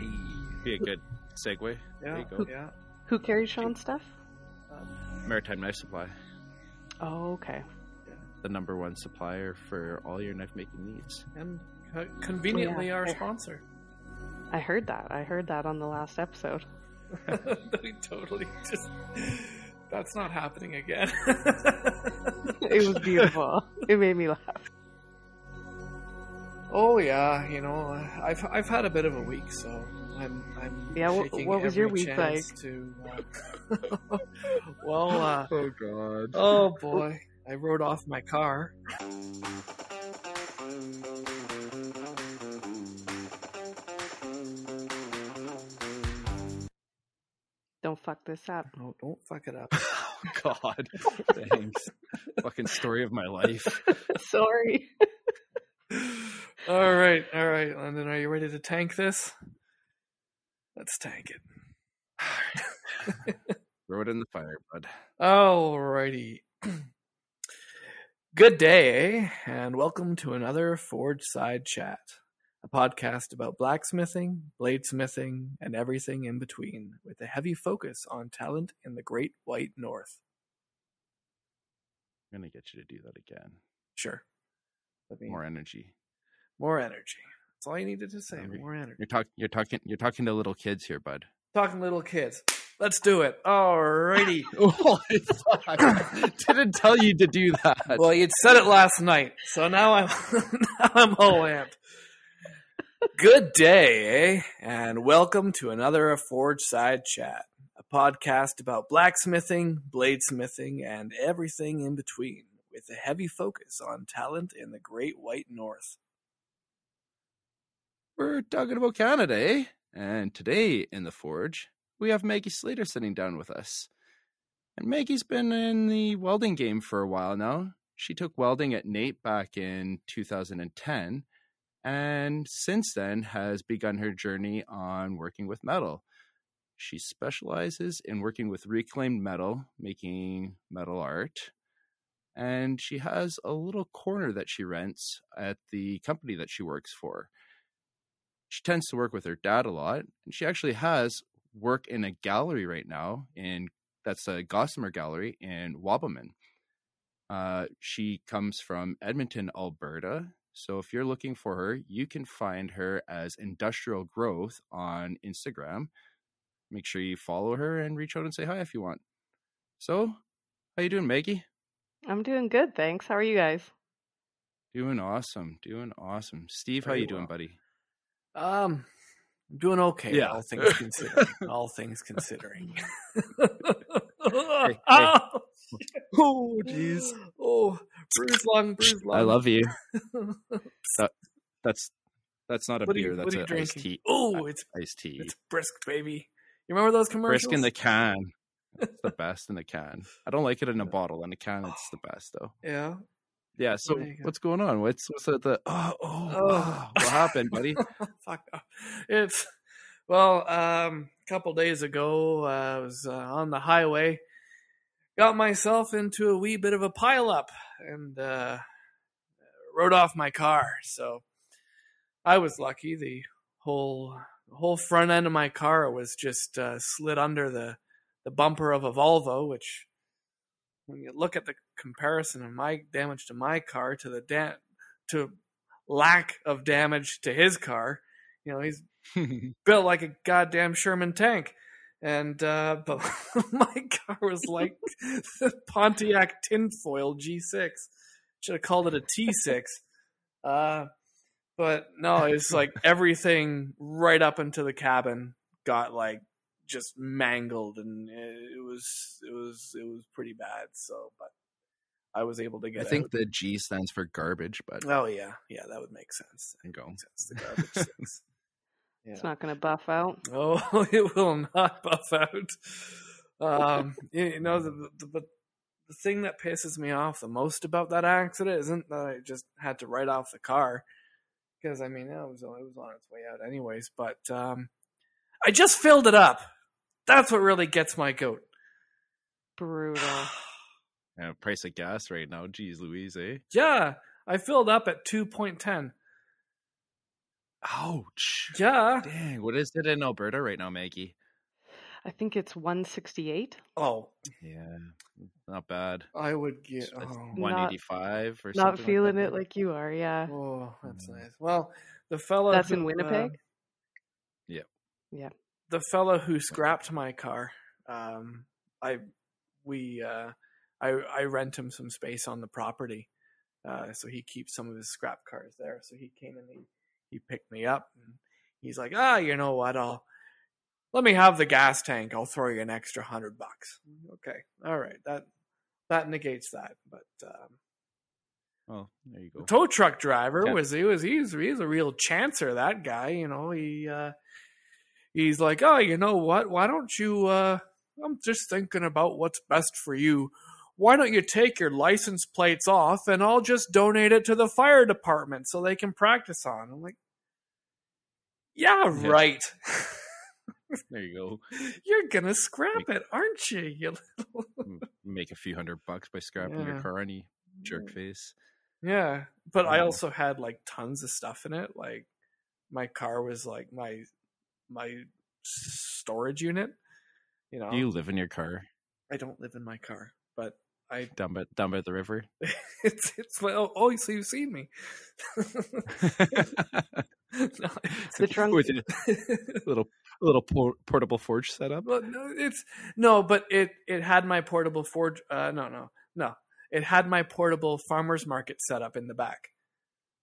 Be a good segue. Yeah, you go. yeah. Who carries Sean's stuff? Um, Maritime Knife Supply, Oh, okay. the number one supplier for all your knife making needs. And co- conveniently Yeah. our sponsor. I heard that. I heard that on the last episode. we totally just. That's not happening again. It was beautiful. it made me laugh. Oh yeah, you know, I've I've had a bit of a week, so I'm I'm Yeah, wh- taking what was your every week chance like? To, uh, well, uh, Oh God. oh boy, I rode off my car. Don't fuck this up. No, don't fuck it up. Oh God. Thanks. Fucking story of my life. Sorry. All right, all right, London, are you ready to tank this? Let's tank it. Throw it in the fire, bud. All righty. Good day, and welcome to another Forge Side Chat, a podcast about blacksmithing, bladesmithing, and everything in between, with a heavy focus on talent in the Great White North. I'm gonna get you to do that again. Sure. Let me, More energy. More energy. That's all you needed to say. More energy. You're talking. You're talking. You're talking to little kids here, bud. Talking little kids. Let's do it. Alrighty. Holy fuck! Didn't tell you to do that. well, you'd said it last night, so now I'm now I'm all amped. Good day, eh? And welcome to another Forge Side Chat, a podcast about blacksmithing, bladesmithing, and everything in between, with a heavy focus on talent in the Great White North. We're talking about Canada, eh? And today in the Forge, we have Maggie Slater sitting down with us. And Maggie's been in the welding game for a while now. She took welding at NAIT back in 2010, and since then has begun her journey on working with metal. She specializes in working with reclaimed metal, making metal art, and she has a little corner that she rents at the company that she works for she tends to work with her dad a lot and she actually has work in a gallery right now in that's a gossamer gallery in wabamun uh, she comes from edmonton alberta so if you're looking for her you can find her as industrial growth on instagram make sure you follow her and reach out and say hi if you want so how you doing maggie I'm doing good, thanks. How are you guys? doing awesome doing awesome steve how you doing well. buddy Um, I'm doing okay. Yeah. All things considering. all things considering. hey. Oh, oh jeez oh, bruise lung, bruise lung. i love you that, that's that's not a What beer. you, that's what a drinking? iced tea. Oh, it's Iced tea. it's brisk, baby. You remember those commercials? Brisk in the can. It's the best in the can. I don't like it in a bottle. In a can, it's the best though. yeah. Yeah. So go. what's going on? What's what's at the? Oh, oh, Oh. what happened, buddy? Fuck. It's well, um, a couple days ago, uh, I was uh, on the highway, got myself into a wee bit of a pileup, and uh, rode off my car. So I was lucky. The whole the whole front end of my car was just uh, slid under the the bumper of a Volvo, which when you look at the comparison of my damage to my car to the da- to lack of damage to his car, you know, he's built like a goddamn Sherman tank. And uh but my car was like the Pontiac tinfoil G6. Should have called it a T6. Uh but no, it's like everything right up into the cabin got like just mangled and it was it was it was pretty bad so but I was able to get. I think out. the G stands for garbage, but Oh yeah, yeah, that would make sense. and go. Makes sense. The garbage six. Yeah. It's not going to buff out. Oh, it will not buff out. Um, you you know, the, the, the, the thing that pisses me off the most about that accident isn't that I just had to write off the car, because I mean, it was, it was on its way out anyways, but um, I just filled it up. That's what really gets my goat. Brutal. Yeah, price of gas right now. Geez, Louise, eh? Yeah, I filled up at 2.10. Ouch. Yeah. Dang, what is it in Alberta right now, Maggie? I think it's 168. Oh, Yeah, not bad. I would get. It's Oh, One eighty five or something. Not feeling like it like you are, yeah. oh that's Mm. nice. Well, the fellow That's who, in Winnipeg? uh, Winnipeg? The fellow who scrapped my car, um, I we uh, I I rent him some space on the property, uh, so he keeps some of his scrap cars there. So he came and he he picked me up, and he's like, ah, you know what? I'll let me have the gas tank. I'll throw you an extra hundred bucks. Okay, all right, that that negates that, but. Um, Oh, there you the go. tow truck driver Yeah. was he was he's he's a real chancer that guy you know he uh he's like oh you know what why don't you uh i'm just thinking about what's best for you why don't you take your license plates off and i'll just donate it to the fire department so they can practice on i'm like yeah right There you go. you're gonna scrap it aren't you you little... Make a few hundred bucks by scrapping your Yeah. car, any jerk face. Yeah, but I Oh. also had like tons of stuff in it. Like my car was like my my storage unit. You know, Do you live in your car I don't live in my car, but I down by down by the river? it's it's well. Oh, so you've seen me. no, The trunk. with a little little por- portable forge setup. Well, no, it's no, but it it had my portable forge. Uh, no, no, no. It had my portable farmers market set up in the back.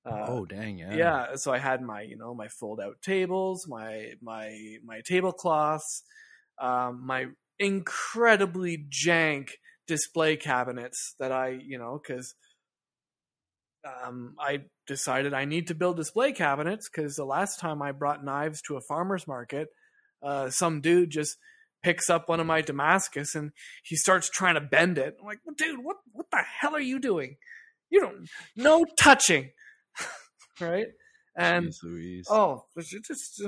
Uh, oh dang, yeah. yeah so i had my you know my fold out tables my my my tablecloths um my incredibly jank display cabinets that i you know because um i decided i need to build display cabinets because the last time i brought knives to a farmer's market uh some dude just picks up one of my damascus and he starts trying to bend it. I'm like dude what what the hell are you doing? You don't no touching right? And Jeez oh just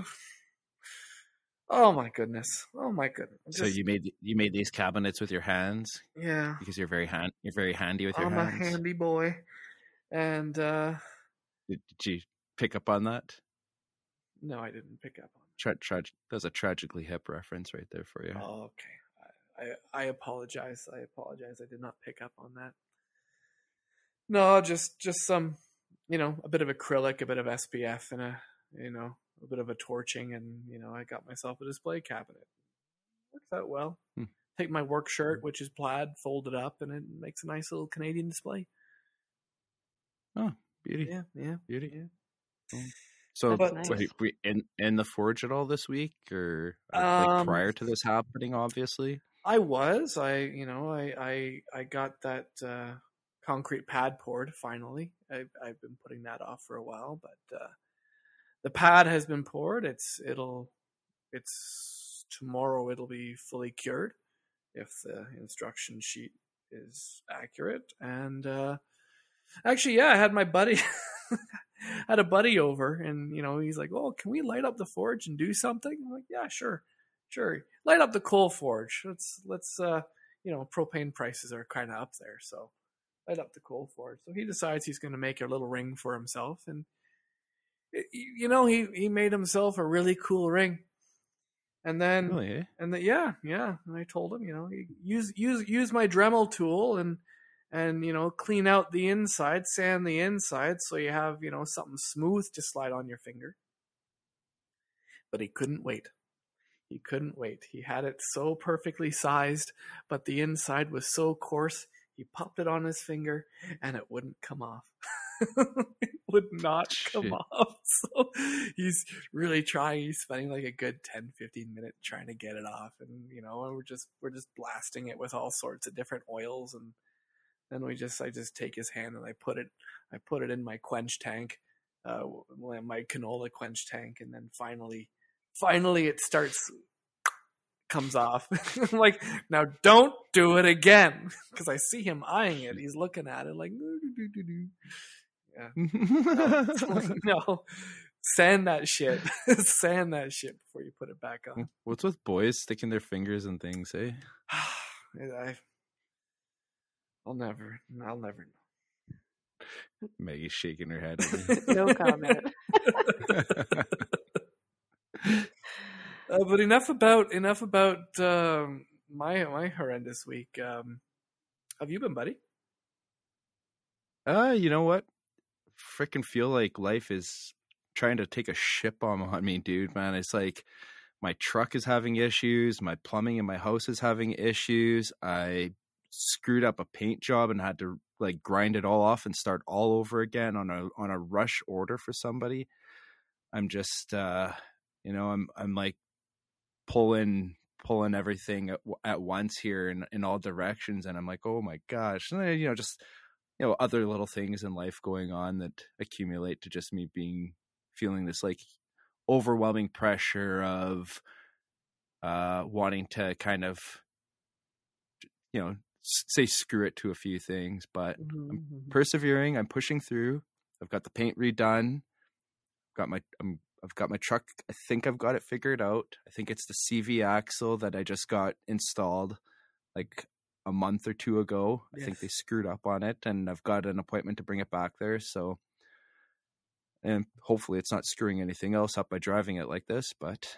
oh my goodness. Oh my goodness. So you made you made these cabinets with your hands? Yeah. Because you're very hand you're very handy with your hands. i'm a handy boy. And uh Did, did you pick up on that? no i didn't pick up on Tra- tra- that's a tragically hip reference right there for you. oh, okay. I i apologize. I apologize. I did not pick up on that. No just just some you know a bit of acrylic a bit of spf and a you know a bit of a torching and you know i got myself a display cabinet works out well Hmm. take my work shirt which is plaid fold it up and it makes a nice little canadian display Oh, Beauty, yeah yeah beauty. yeah So, That's nice. wait, we in in the forge at all this week, or uh, Um, like prior to this happening? Obviously, I was. I you know I I I got that uh, concrete pad poured finally. I, I've been putting that off for a while, but uh, the pad has been poured. It's it'll it's tomorrow. It'll be fully cured if the instruction sheet is accurate. And uh, actually, yeah, I had my buddy. had a buddy over and you know he's like oh can we light up the forge and do something i'm like yeah sure sure light up the coal forge let's let's uh you know propane prices are kind of up there so light up the coal forge so he decides he's going to make a little ring for himself and you know he he made himself a really cool ring. And then really, eh? and the, yeah yeah and i told him you know use use use my dremel tool and and you know clean out the inside sand the inside so you have you know something smooth to slide on your finger. But he couldn't wait. He couldn't wait. He had it so perfectly sized but the inside was so coarse he popped it on his finger and it wouldn't come off it would not come Shit. off so he's really trying he's spending like a good 10 15 minutes trying to get it off and you know and we're just we're just blasting it with all sorts of different oils and then we just i just take his hand and i put it i put it in my quench tank uh my canola quench tank and then finally finally it starts comes off i'm like now don't do it again because i see him eyeing it he's looking at it like "Doo-doo-doo-doo-doo." no sand that shit sand that shit before you put it back on What's with boys sticking their fingers in things, eh? I, i'll never i'll never know Maggie's shaking her head. No comment. But enough about enough about um, my my horrendous week. Um, have you been, buddy? Uh, you know what? Freaking feel like life is trying to take a ship bomb on me, dude, man. It's like my truck is having issues, my plumbing in my house is having issues. I screwed up a paint job and had to like grind it all off and start all over again on a on a rush order for somebody. I'm just uh you know, I'm I'm like pulling pulling everything at, at once here in in all directions and I'm like, "Oh my gosh." And then, you know, just you know, other little things in life going on that accumulate to just me being feeling this like overwhelming pressure of uh wanting to kind of you know say screw it to a few things but mm-hmm, i'm mm-hmm, mm-hmm. persevering i'm pushing through. I've got the paint redone. Got my I'm, i've got my truck i think i've got it figured out. I think it's the cv axle that i just got installed like a month or two ago. I think they screwed up on it and i've got an appointment to bring it back there so and hopefully it's not screwing anything else up by driving it like this but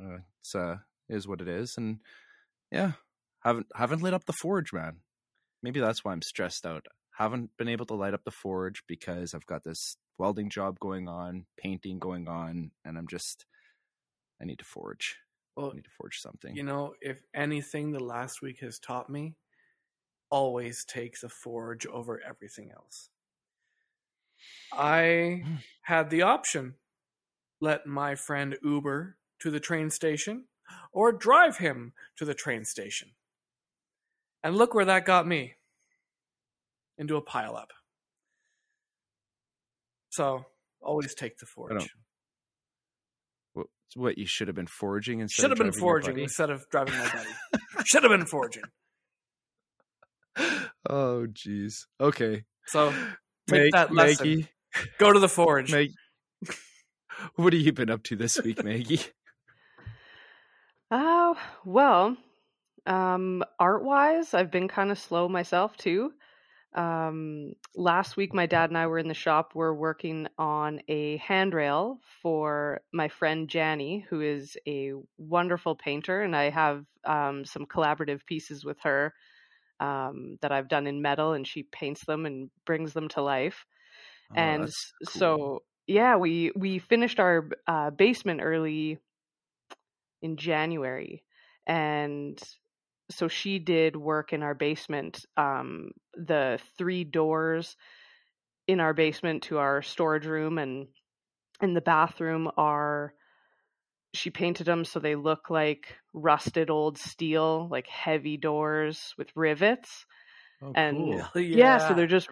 uh, it's uh is what it is and yeah haven't haven't lit up the forge man. Maybe that's why i'm stressed out. Haven't been able to light up the forge because i've got this welding job going on painting going on and i'm just i need to forge i Well, need to forge something you know, if anything the last week has taught me, always take the forge over everything else. I Mm. had the option let my friend Uber to the train station or drive him to the train station. And look where that got me into a pileup. So, always take the forge. what, what you should have been forging instead Should of have been driving forging instead of driving my buddy. Should have been forging. oh jeez okay So take Mag- that lesson. maggie Go to the forge. Meg, what have you been up to this week, Maggie? Oh, well, um, art wise, I've been kind of slow myself too. Um, last week, my dad and I were in the shop. We're working on a handrail for my friend Janny, who is a wonderful painter, and I have um, some collaborative pieces with her um, that I've done in metal, and she paints them and brings them to life and Oh, s- cool. so yeah we we finished our uh, basement early in january and so she did work in our basement um the three doors in our basement to our storage room and in the bathroom are she painted them so they look like rusted old steel like heavy doors with rivets Oh, and- cool. Hell yeah. so they're just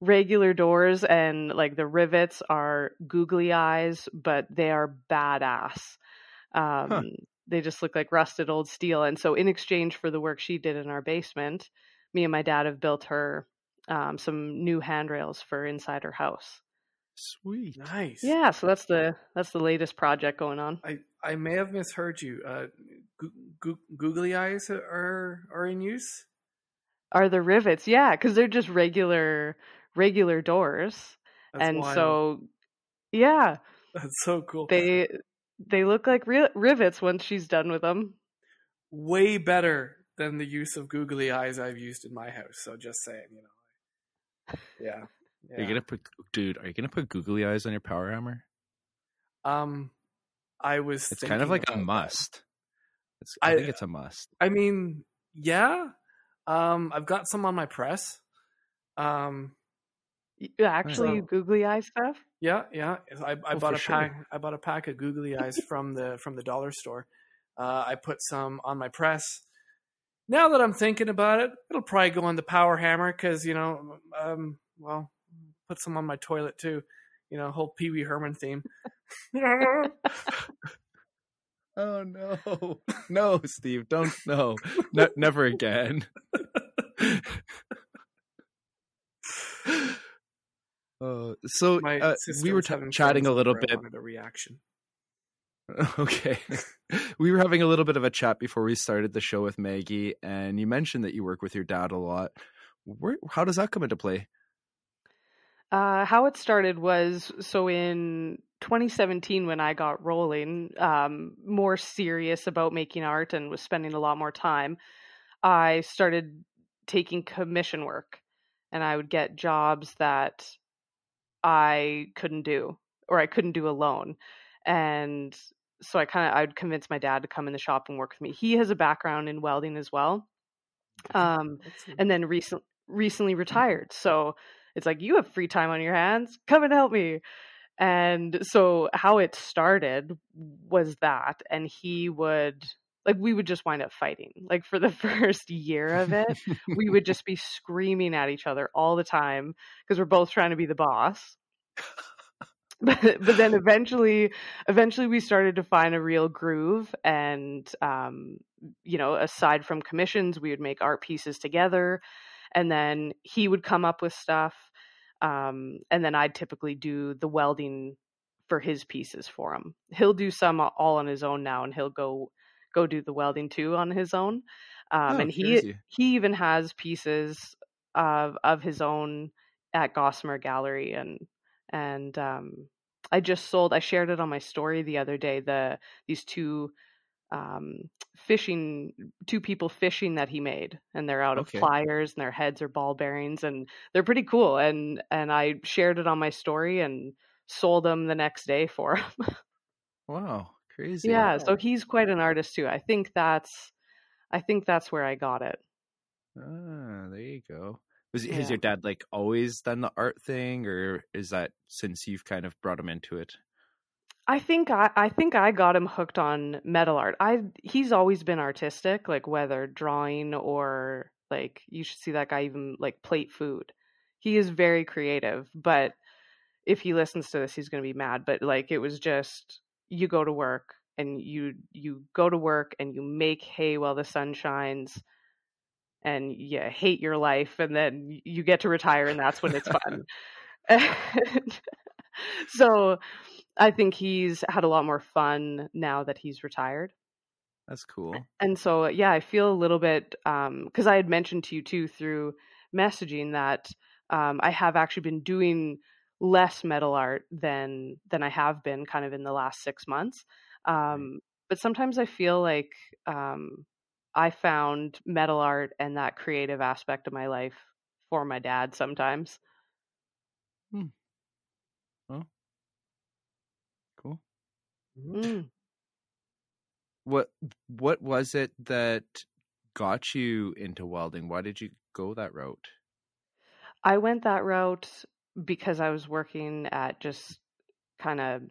regular doors and like the rivets are googly eyes, but they are badass. Um they just look like rusted old steel. And so in exchange for the work she did in our basement, me and my dad have built her um, some new handrails for inside her house. Sweet. nice. Yeah, so that's the that's the latest project going on. I, I may have misheard you. Uh, goo- goo- googly eyes are are in use. Are the rivets? Yeah, because they're just regular regular doors, That's and wild. so yeah, that's so cool. they they look like ri- rivets once she's done with them. Way better than the use of googly eyes I've used in my house. So just saying, you know. Yeah. Are you yeah. gonna put, dude? Are you gonna put googly eyes on your power hammer? Um, I was. It's kind of like a must. It's, I, I- think it's a must. I mean, yeah. Um, I've got some on my press. Um, Y- Actually, So- googly eye stuff. Yeah, yeah. I, I Oh, bought a sure. pack. I bought a pack of googly eyes from the from the dollar store. Uh, I put some on my press. Now that I'm thinking about it, it'll probably go on the power hammer because you know, um, well, put some on my toilet too. You know, whole Pee Wee Herman theme. Oh no, no, Steve, don't no, ne- never again. Uh, so my uh, we were t- chatting a little bit. wanted a reaction. Okay, we were having a little bit of a chat before we started the show with Maggie, and you mentioned that you work with your dad a lot. Where, how does that come into play? Uh, how it started was so in 2017 when I got rolling, um, more serious about making art and was spending a lot more time. I started taking commission work, and I would get jobs that I couldn't do or I couldn't do alone, and so I kind of I'd convince my dad to come in the shop and work with me. He has a background in welding as well, um, and then recent recently retired. So it's like you have free time on your hands. Come and help me. And so how it started was that, and he would like we would just wind up fighting. Like for the first year of it, we would just be screaming at each other all the time because we're both trying to be the boss. but, but then eventually eventually we started to find a real groove and um you know aside from commissions we would make art pieces together and then he would come up with stuff um, and then I'd typically do the welding for his pieces for him. He'll do some all on his own now, and he'll go go do the welding too on his own. Um, Oh, and he crazy. he even has pieces of of his own at Gossamer Gallery, and and um, I just sold. I shared it on my story the other day. The these two um, fishing two people fishing that he made and they're out Okay. of pliers and their heads are ball bearings and they're pretty cool and and I shared it on my story and sold them the next day for him. Wow, crazy. yeah, so he's quite an artist too. I think that's I think that's where I got it. Ah, there you go. Was Yeah. has your dad like always done the art thing, or is that since you've kind of brought him into it? I think I, I think I got him hooked on metal art. I he's always been artistic, like whether drawing or like you should see that guy even like plate food. He is very creative, but if he listens to this, he's going to be mad. But like it was just you go to work and you you go to work and you make hay while the sun shines and you hate your life and then you get to retire and that's when it's fun. And so I think he's had a lot more fun now that he's retired. That's cool. And so, yeah, I feel a little bit because I had mentioned to you too through messaging that um, I have actually been doing less metal art than than I have been kind of in the last six months. Um, but sometimes I feel like um, I found metal art and that creative aspect of my life for my dad sometimes. Cool. Mm. What what was it that got you into welding? Why did you go that route? I went that route because I was working at just kind of,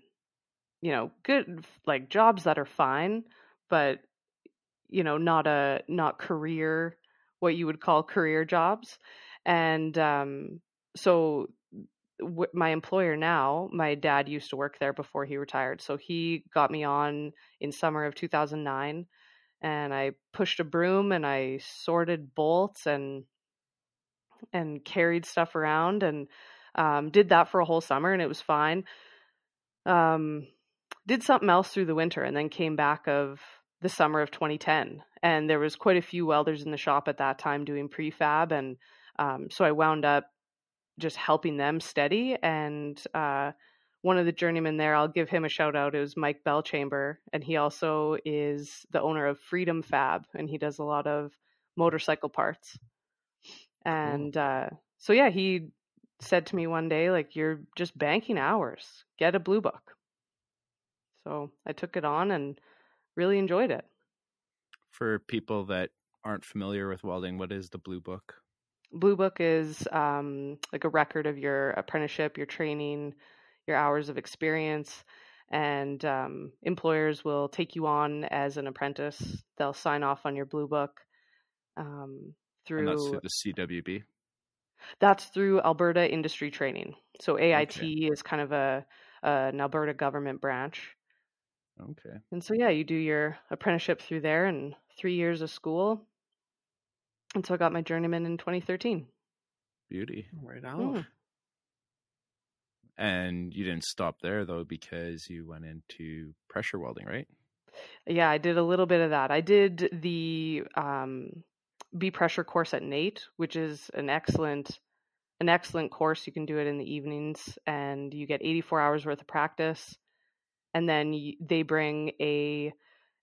you know, good like jobs that are fine, but you know, not a not career what you would call career jobs. And um so w- my employer now, my dad used to work there before he retired. So he got me on in summer of 2009 and I pushed a broom and I sorted bolts and and carried stuff around and um, did that for a whole summer and it was fine. Um, did something else through the winter and then came back of the summer of 2010 and there was quite a few welders in the shop at that time doing prefab and um, so I wound up just helping them steady. And uh, one of the journeymen there i'll give him a shout out it was mike bellchamber and he also is the owner of freedom fab and he does a lot of motorcycle parts. And uh, so yeah he said to me one day like you're just banking hours get a blue book so i took it on and really enjoyed it For people that aren't familiar with welding, what is the blue book? Blue Book is um, like a record of your apprenticeship, your training, your hours of experience, and um, employers will take you on as an apprentice. They'll sign off on your Blue Book um, through through the CWB. That's through Alberta Industry Training. So AIT Okay. is kind of a an Alberta government branch, Okay. and so yeah, you do your apprenticeship through there and three years of school. And so I got my journeyman in 2013. Beauty. Right on. Mm. And you didn't stop there though because you went into pressure welding, right? Yeah, I did a little bit of that. I did the um, B pressure course at NAIT, which is an excellent an excellent course. You can do it in the evenings, and you get 84 hours worth of practice. And then they bring a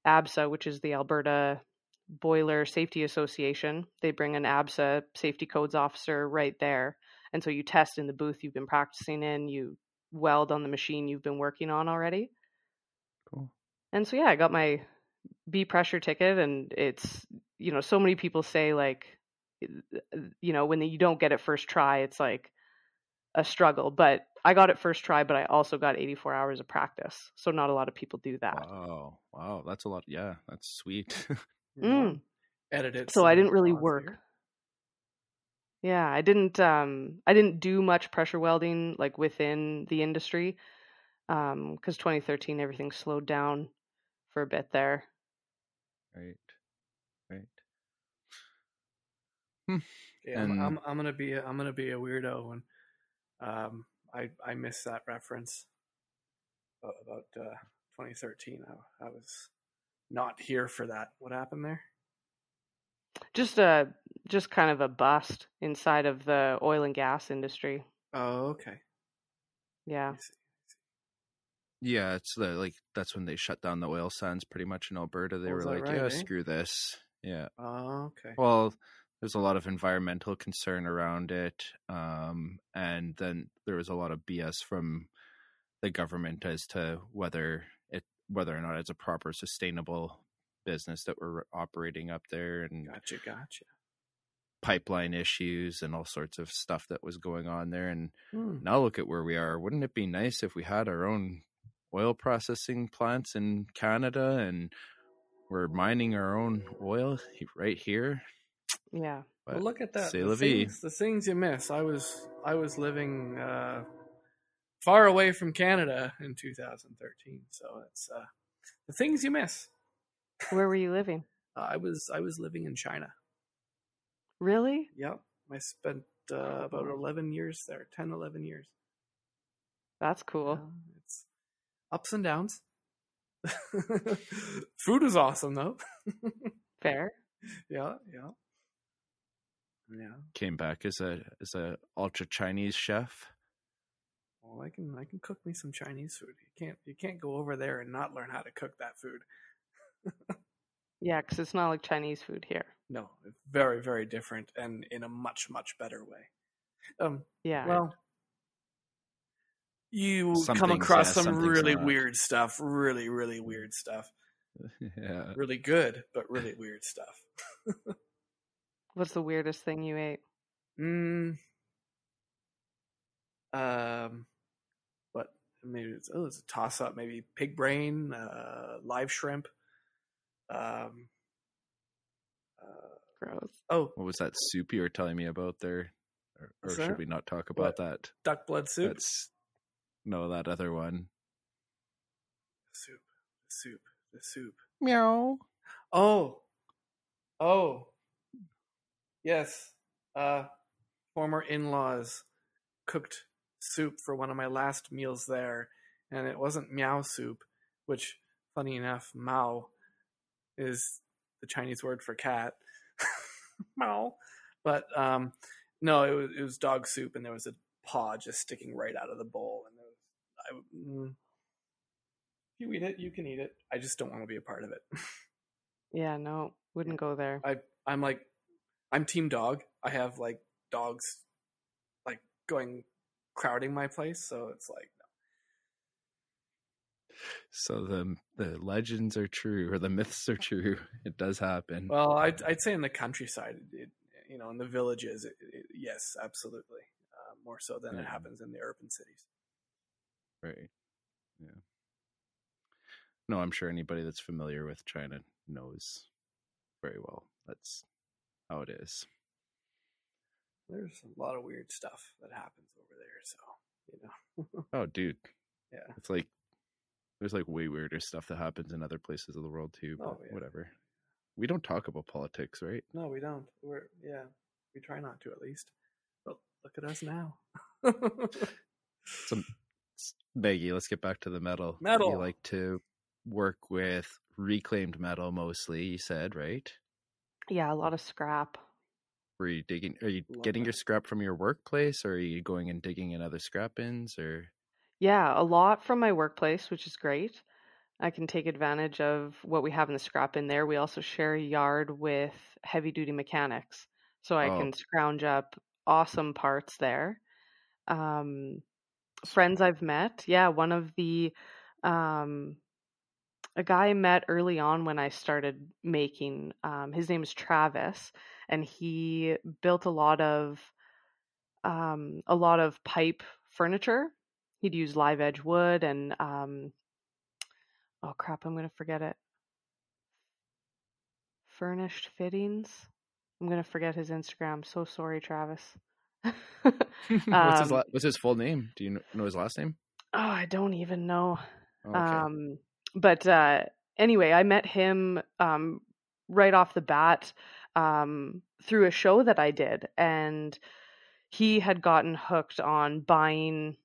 ABSA, which is the Alberta Boiler Safety Association. They bring an ABSA safety codes officer right there, and so you test in the booth you've been practicing in. You weld on the machine you've been working on already. Cool. And so yeah, I got my B pressure ticket, and it's you know so many people say like you know when you don't get it first try, it's like a struggle. But I got it first try, but I also got 84 hours of practice, so not a lot of people do that. Wow, wow, that's a lot. Yeah, that's sweet. Mm. Edit it. So I didn't really work. here. Yeah, I didn't um I didn't do much pressure welding like within the industry. Um cuz 2013 everything slowed down for a bit there. Right, right. Yeah, I'm, I'm I'm gonna be a, I'm gonna be a weirdo and um I I missed that reference about, about uh, 2013. I, I was not here for that. What happened there? Just a just kind of a bust inside of the oil and gas industry. Oh, okay. Yeah. Yeah, it's the like that's when they shut down the oil sands pretty much in Alberta. They Oh, were like, right, yeah, eh? screw this. Yeah. Oh, okay. Well, there's a lot of environmental concern around it, um, and then there was a lot of BS from the government as to whether it whether or not it's a proper sustainable business that we're operating up there, and Gotcha, gotcha. pipeline issues and all sorts of stuff that was going on there. And Hmm. now look at where we are. Wouldn't it be nice if we had our own oil processing plants in Canada and we're mining our own oil right here? Yeah. But Well, look at that. c'est The la vie. things, the things you miss. I was I was living uh, far away from Canada in 2013, so it's uh, the things you miss. Where were you living? I was I was living in China. Really? Yep, I spent uh, about 11 years there, 10, 11 years. That's cool. Yeah, it's ups and downs. Food is awesome though. Fair. yeah, yeah, yeah. came back as a as a ultra Chinese chef. Well, I can I can cook me some Chinese food. You can't you can't go over there and not learn how to cook that food. Yeah, cuz it's not like Chinese food here. No, very very different and in a much much better way. Um, Yeah. well, you Some come across yeah, some some really not. weird stuff, really really weird stuff, yeah. really good but really weird stuff. What's the weirdest thing you ate? Mm. Um, but maybe it's oh, it's a toss up. Maybe pig brain, uh, live shrimp. Um. Uh, Gross. oh, What was that soup you were telling me about there? Or, or should that? we not talk about that? duck blood soup. That's no that other one. soup. The soup. The soup. Meow. Oh. Oh. Yes. Uh former in-laws cooked soup for one of my last meals there and it wasn't meow soup, which funny enough, mao is the Chinese word for cat. mao. But um no, it was it was dog soup and there was a paw just sticking right out of the bowl and it was I mm, if you eat it, you can eat it. I just don't want to be a part of it. Yeah, no, wouldn't go there. I I'm like I'm team dog. I have like dogs like going crowding my place, so it's like So the the legends are true or the myths are true. It does happen. well, I'd I'd say in the countryside, it, you know, in the villages, it, it, yes, absolutely, uh, more so than it happens in the urban cities. Right. Yeah. No, I'm sure anybody that's familiar with China knows very well. That's how it is. There's a lot of weird stuff that happens over there, so you know, Oh, dude. yeah. It's like there's like way weirder stuff that happens in other places of the world too. But Oh, yeah. whatever. We don't talk about politics, right? No, we don't. We're yeah, we try not to at least. But look at us now. Some Maggie, let's get back to the metal. Metal. You like to work with reclaimed metal mostly, you said, right? Yeah, a lot of scrap. Were you digging? Are you Love getting that. your scrap from your workplace, or are you going and digging in other scrap bins? Or Yeah, a lot from my workplace, which is great. I can take advantage of what we have in the scrap in there. We also share a yard with heavy duty mechanics, so I Oh. can scrounge up awesome parts there. Um, friends I've met, yeah, one of the um, a guy I met early on when I started making. Um, his name is Travis, and he built a lot of um, a lot of pipe furniture. He'd use live edge wood and um, oh crap, I'm gonna forget it. Furnished fittings. I'm gonna forget his Instagram. So sorry, Travis. what's his Um, la- what's his full name? Do you know his last name? Oh, I don't even know. Oh, Okay. Um, but uh, anyway, I met him um, right off the bat um, through a show that I did, and he had gotten hooked on buying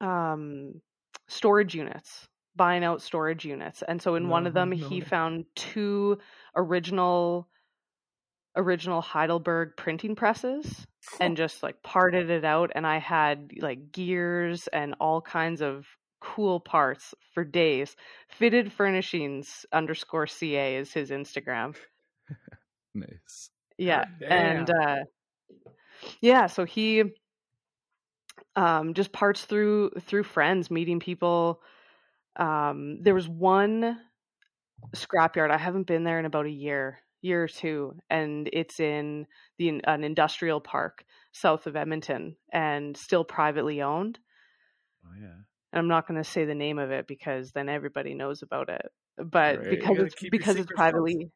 um, storage units, buying out storage units, and so in one of them, no he found two original original Heidelberg printing presses and just like parted it out and I had like gears and all kinds of cool parts for days. Fitted furnishings underscore CA is his Instagram. nice. Yeah. God And uh yeah, so he um just parts through through friends, meeting people. Um there was one scrapyard. I haven't been there in about a year, year or two, and it's in the an industrial park south of Edmonton and still privately owned. Oh yeah. And I'm not going to say the name of it because then everybody knows about it. But Right. Because it's because it's privately,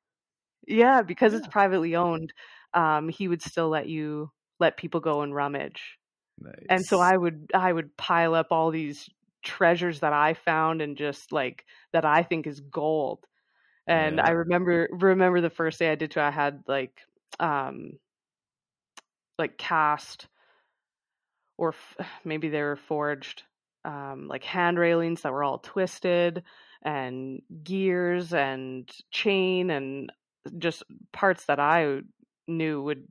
yeah, because it's privately owned, um, he would still let you let people go and rummage Nice. and so i would i would pile up all these treasures that i found and just like that i think is gold and Yeah. i remember remember the first day i did too i had like um like cast or f- maybe they were forged um like hand railings that were all twisted and gears and chain and just parts that i knew would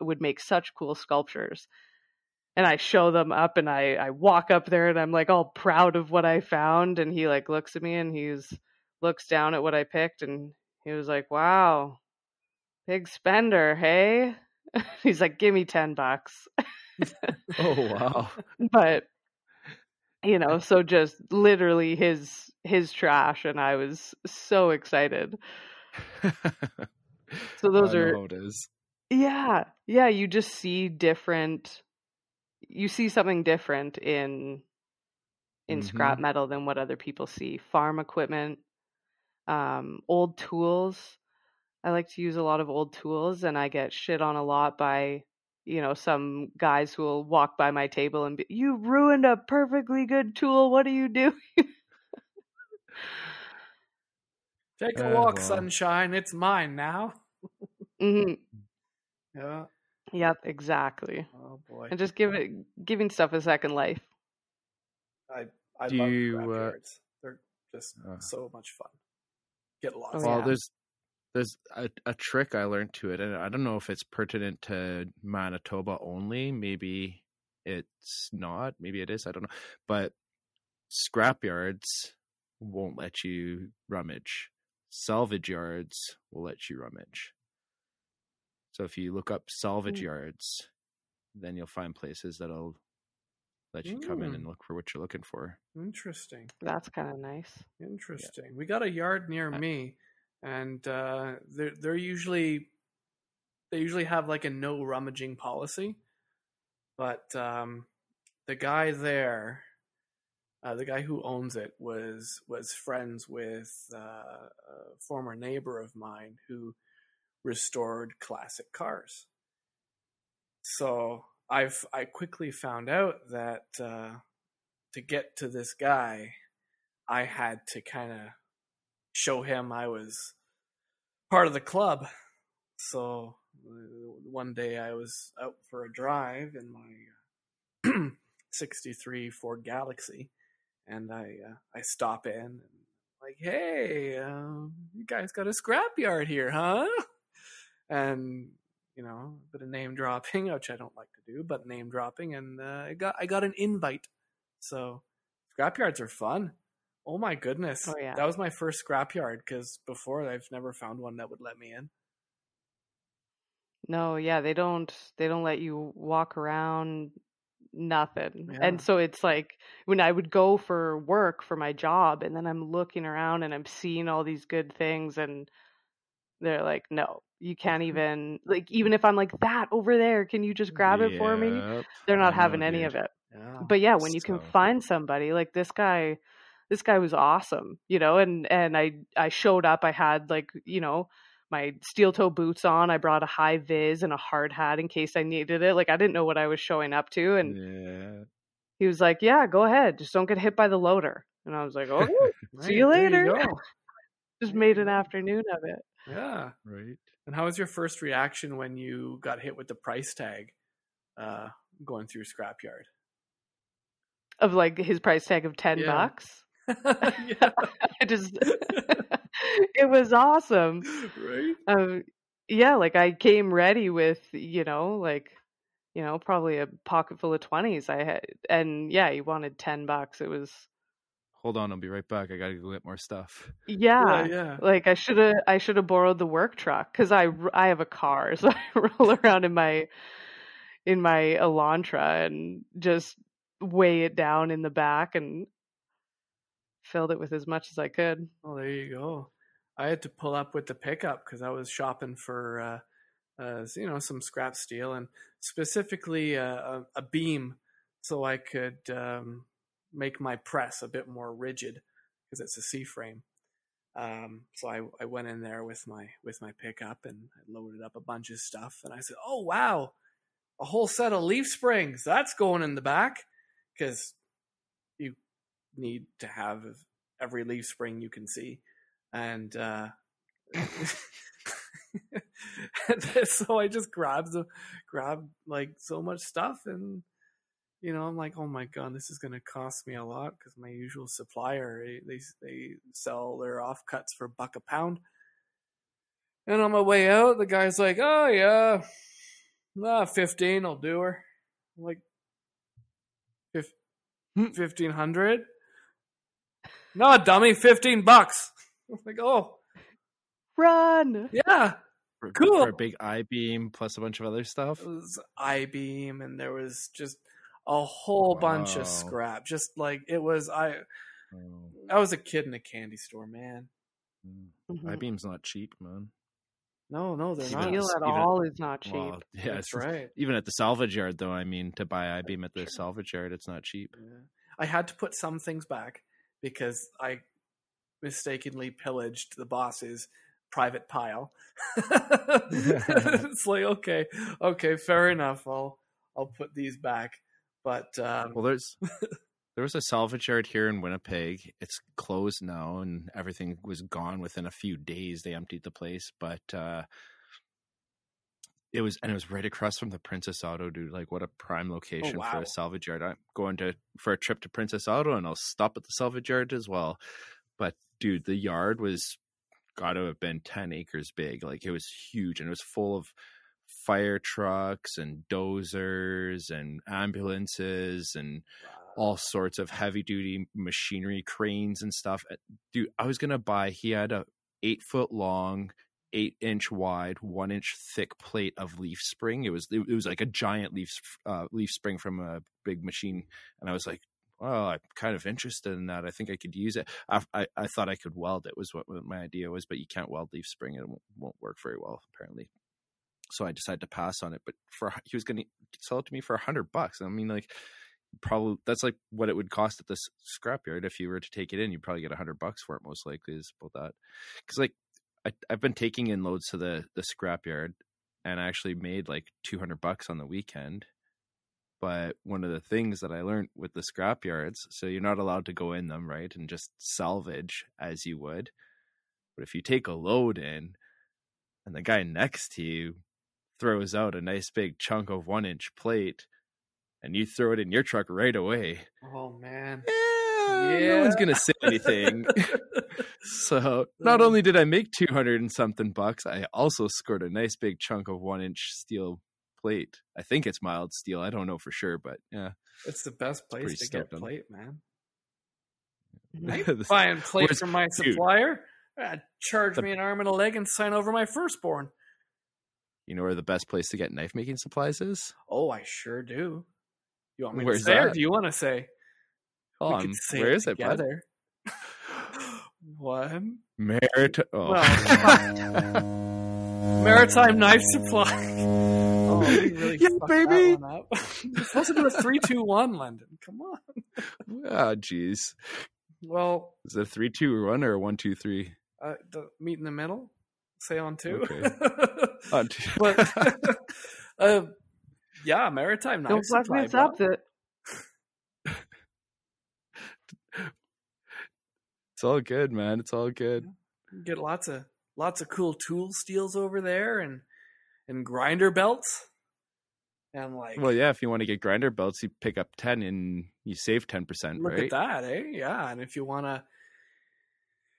would make such cool sculptures and I show them up and I, I walk up there and I'm like all proud of what I found and he like looks at me and he's looks down at what I picked and he was like, Wow, big spender, hey? he's like, Give me ten bucks. oh wow. but you know, so just literally his his trash and I was so excited. So those I are how it is. Yeah, yeah, you just see different you see something different in in scrap Mhm. metal than what other people see. Farm equipment, um, old tools. I like to use a lot of old tools and I get shit on a lot by, you know, some guys who will walk by my table and be, "You ruined a perfectly good tool. What are you doing?" Take a Uh, walk, well. sunshine. It's mine now. hmm Yeah. Yep, exactly. Oh boy. And just give it giving stuff a second life. I I Do love you, uh. They're just Uh. so much fun. Get lost. Oh, well, yeah. there's there's a, a trick I learned to it, and I don't know if it's pertinent to Manitoba only. Maybe it's not. Maybe it is. I don't know. But scrapyards won't let you rummage. Salvage yards will let you rummage. So if you look up salvage Mm. yards, then you'll find places that'll let you come in Mm. and look for what you're looking for. Interesting. That's kind of nice. Interesting. We got a yard near I- me, and uh, they're they're usually they usually have like a no rummaging policy, but um, the guy there, uh, the guy who owns it, was was friends with uh, a former neighbor of mine who restored classic cars. So I've I quickly found out that uh, to get to this guy, I had to kind of show him I was part of the club. So one day I was out for a drive in my uh, 63 Ford Galaxie, and I uh, I stop in and like, hey, uh, you guys got a scrapyard here, huh? And you know, a bit of name dropping, which I don't like to do, but name dropping, and uh, I got I got an invite. So scrapyards are fun. Oh my goodness! Oh, yeah. That was my first scrapyard because before I've never found one that would let me in. No, yeah, they don't they don't let you walk around nothing. Yeah. And so it's like when I would go for work for my job and then I'm looking around and I'm seeing all these good things and they're like, "No, you can't even like even if I'm like that over there, can you just grab it for me?" They're not I know, having any dude. of it. Yeah. But yeah, when you can find somebody like this guy this guy was awesome, you know, and and I I showed up, I had like, you know, my steel toe boots on. I brought a high vis and a hard hat in case I needed it. Like I didn't know what I was showing up to and yeah. he was like, "Yeah, go ahead. Just don't get hit by the loader." And I was like, "Oh, see you later." go. just made an afternoon of it. yeah. Right. And how was your first reaction when you got hit with the price tag uh, going through scrapyard? Of like his price tag of 10 Yeah. bucks. yeah, I just it was awesome. right. Um yeah, like I came ready with, you know, like you know, probably a pocket full of 20s I had and yeah, he wanted 10 bucks. It was Hold on, I'll be right back. I gotta go get more stuff. yeah. Yeah, yeah. Like I should have I should have borrowed the work truck cuz I, I have a car so I roll around in my in my Elantra and just weigh it down in the back and filled it with as much as I could. Oh, there you go. I had to pull up with the pickup because I was shopping for, uh, uh, you know, some scrap steel and specifically uh, a, a beam so I could um, make my press a bit more rigid because it's a C frame. Um, so I, I went in there with my with my pickup and I loaded up a bunch of stuff and I said, "Oh wow, a whole set of leaf springs that's going in the back because you need to have every leaf spring you can see." and uh so I just grabbed grabbed like so much stuff and you know I'm like oh my god this is gonna cost me a lot because my usual supplier eh, they they sell their offcuts for a buck a pound and on my way out the guy's like oh yeah nah, 15 I'll do her I'm like Hmm. 1500 no dummy 15 bucks I'm like oh Run! yeah For, Cool. For a big I beam plus a bunch of other stuff. It was I beam, and there was just a whole bunch of scrap. Just like it was, I I was a kid in a candy store, man. mm. I beam's not cheap, man. No, no, they're Even not. Steel at even- all is not cheap. Well, yeah, That's it's- right. Even at the salvage yard, though, I mean, to buy I beam at the salvage yard, it's not cheap. Yeah. I had to put some things back because I mistakenly pillaged the boss's private pile. it's like okay, okay, fair enough. I'll I'll put these back, but um, Well, there's there was a salvage yard here in Winnipeg. It's closed now, and everything was gone within a few days. They emptied the place, but uh, it was and it was right across from the Princess Auto, dude. Like, what a prime location for wow. a salvage yard. I'm going to for a trip to Princess Auto, and I'll stop at the salvage yard as well. But dude, the yard was got to have been ten acres big. Like, it was huge, and it was full of fire trucks and dozers and ambulances and all sorts of heavy duty machinery cranes and stuff Uh, dude i was gonna buy he had a eight foot long eight inch wide one inch thick plate of leaf spring. It was it was like a giant leaf uh, leaf spring from a big machine and i was like well i'm kind of interested in that. I think i could use it. I i, I thought i could weld it was what, what my idea was but you can't weld leaf spring it won't, won't work very well apparently so I decided to pass on it. But for he was going to sell it to me for a hundred bucks. I mean, like probably that's like what it would cost at this scrapyard if you were to take it in. You'd probably get a hundred bucks for it, most likely. Is about that because like I, I've been taking in loads to the the scrapyard, and I actually made like two hundred bucks on the weekend. But one of the things that I learned with the scrapyards, so you're not allowed to go in them, right, and just salvage as you would. But if you take a load in, and the guy next to you throws out a nice big chunk of one inch plate and you throw it in your truck right away. oh man, Yeah, no one's gonna say anything. so not only did I make two hundred and something bucks, I also scored a nice big chunk of one inch steel plate. I think it's mild steel. I don't know for sure, but yeah. It's the best place to get plate, man. I ain't The- buying plate from my supplier. Uh, charge me an arm and a leg and sign over my firstborn. You know where the best place to get knife making supplies is? Oh, I sure do. You want me Where's to say, or do you want to say? Hold we on. could say Where it is it, bud? together. what? Merit. Oh. Well, Maritime Knife Supply. Oh, really Yeah, baby. One supposed to do a three, two, one, Lyndon. Come on. Ah, jeez. Well, Is it a three, two, or one, or a one, two, three? uh, the, meet in the middle. Say on two. Okay. Uh, two. but uh, yeah, Maritime Knife Don't fuck Supply. this bro. up. That it's all good, man. It's all good. Get lots of lots of cool tool steels over there, and and grinder belts, and like Well, yeah. If you want to get grinder belts, you pick up ten and you save ten percent, Look right? at that, eh? Yeah, and if you wanna,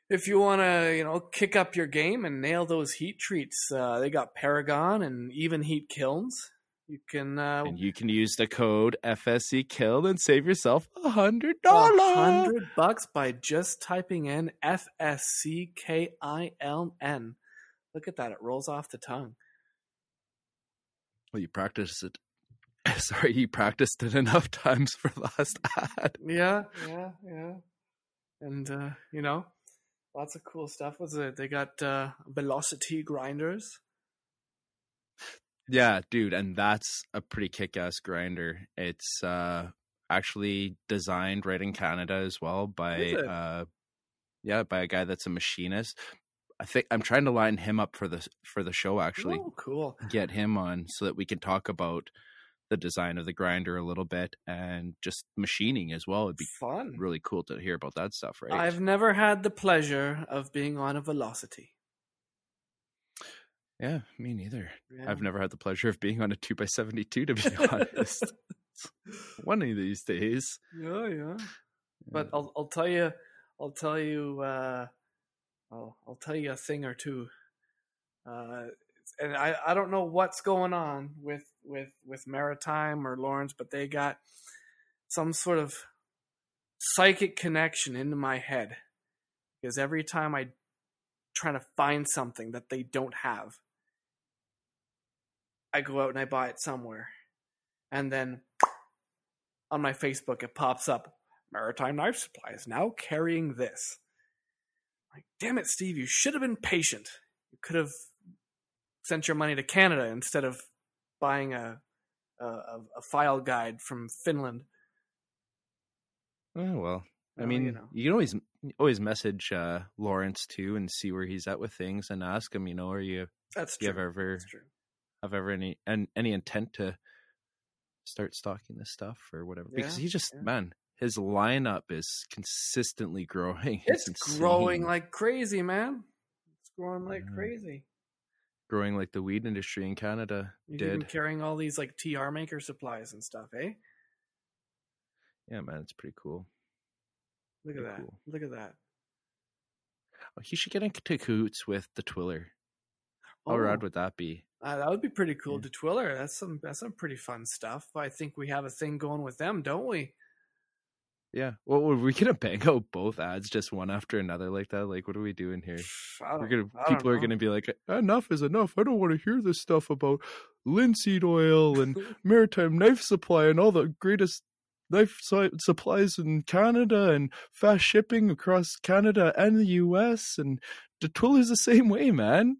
if you wanna, you know, kick up your game and nail those heat treats, uh, they got Paragon and Evenheat kilns. You can uh, And you can use the code FSC Kiln and save yourself a hundred dollars, hundred bucks by just typing in F S C K I L N. Look at that; it rolls off the tongue. Well, you practiced it. Sorry, you practiced it enough times for last ad. Yeah, yeah, yeah. And uh, you know, lots of cool stuff. Was it? They got uh, velocity grinders. Yeah, dude, and that's a pretty kick-ass grinder. It's uh actually designed right in Canada as well by uh yeah, by a guy that's a machinist. I think I'm trying to line him up for the for the show actually. Oh, cool. Get him on so that we can talk about the design of the grinder a little bit and just machining as well. It'd be Fun. really cool to hear about that stuff, right? I've never had the pleasure of being on a velocity. Yeah, me neither. Yeah. I've never had the pleasure of being on a two x seventy two to be honest. One of these days. yeah, yeah. But I'll I'll tell you I'll tell you uh I'll I'll tell you a thing or two. Uh and I, I don't know what's going on with, with with Maritime or Lawrence, but they got some sort of psychic connection into my head. Because every time I try to find something that they don't have, I go out and I buy it somewhere. And then on my Facebook it pops up Maritime Knife Supply is now carrying this. Like, damn it, Steve, you should have been patient. You could have sent your money to Canada instead of buying a a, a file guide from Finland. Oh well. I mean, you you, know. can always always message uh, Lawrence too and see where he's at with things and ask him. You know, are you That's you true. have ever That's true. have ever any and any intent to start stocking this stuff or whatever? Because he just yeah. man, his lineup is consistently growing. It's insane. growing like crazy, man. It's growing like Yeah. crazy. Growing like the weed industry in Canada even did. carrying all these like TR maker supplies and stuff, eh? Yeah, man, it's pretty cool. Look at that. cool. Look at that. Oh, he should get into cahoots with the Twiller. How Oh, rad would that be? uh, that would be pretty cool. Yeah. To Twiller, that's some that's some pretty fun stuff. I think we have a thing going with them, don't we? Yeah. Well, were we gonna bang out both ads just one after another like that? Like, what are we doing here? We're gonna people are gonna be like, enough is enough. I don't want to hear this stuff about linseed oil and maritime knife supply and all the greatest knife supplies in Canada and fast shipping across Canada and the U.S. and the tool is the same way, man.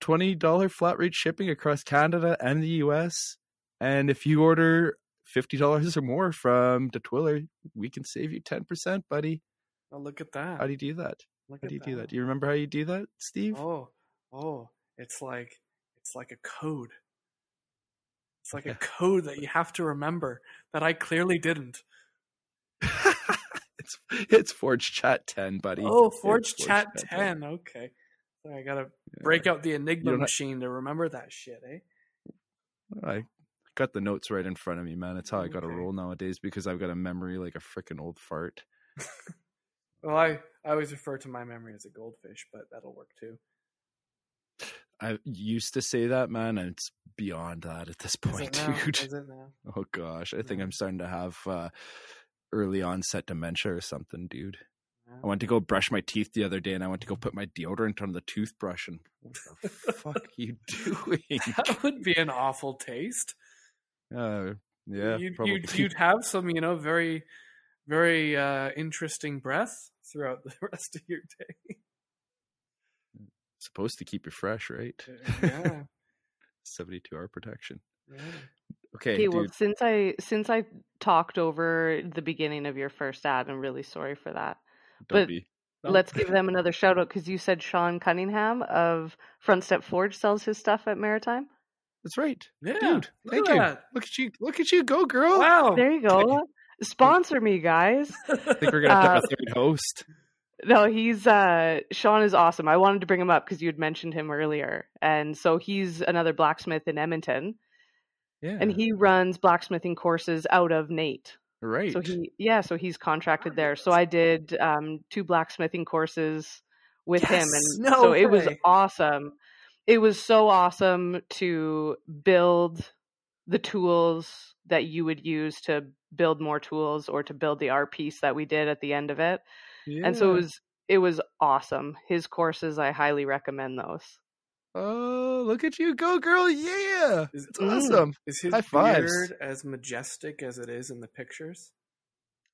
Twenty dollar flat rate shipping across Canada and the U.S. And if you order fifty dollars or more from the Twiller, we can save you ten percent, buddy. Oh, look at that. How do you do that? look How do you do that? Do you remember how you do that, Steve? Oh, oh, it's like it's like a code. It's like a code that you have to remember that I clearly didn't. it's it's Forge Chat 10, buddy. Oh, It's Forge Chat 10. Okay. I gotta Yeah. break out the Enigma machine to remember that shit, eh? I got the notes right in front of me, man. It's how I got to Okay. roll nowadays because I've got a memory like a freaking old fart. well, I, I always refer to my memory as a goldfish, but that'll work too. I used to say that, man, and it's beyond that at this Is point, dude. Is it now? Oh gosh, I think I'm starting to have uh, early onset dementia or something, dude. I went to go brush my teeth the other day, and I went to go put my deodorant on the toothbrush, and what the fuck are you doing? That would be an awful taste. Uh, yeah, you'd, probably. you'd, you'd have some, you know, very, very uh, interesting breath throughout the rest of your day. supposed to keep you fresh, right? yeah. 72 hour protection. yeah. Okay, Okay, dude. well, since I since I talked over the beginning of your first ad, I'm really sorry for that. don't but- be. Let's give them another shout out because you said Sean Cunningham of Front Step Forge sells his stuff at Maritime. That's right, Yeah. dude. look Thank at you. that. Look at you. Look at you go, girl. Wow. There you go. Sponsor me, guys. I think we're gonna have to have Uh, a third host. No, he's uh Sean is awesome. I wanted to bring him up because you had mentioned him earlier. And so he's another blacksmith in Edmonton. Yeah, And he runs blacksmithing courses out of NAIT. right. So he yeah, so he's contracted there. So I did um two blacksmithing courses with him and No so it was awesome. It was so awesome to build the tools that you would use to build more tools or to build the art piece that we did at the end of it. And so it was it was awesome. His courses I highly recommend those. oh, look at you go, girl. Yeah, Is, it's Mm. awesome. is his High fives. beard as majestic as it is in the pictures?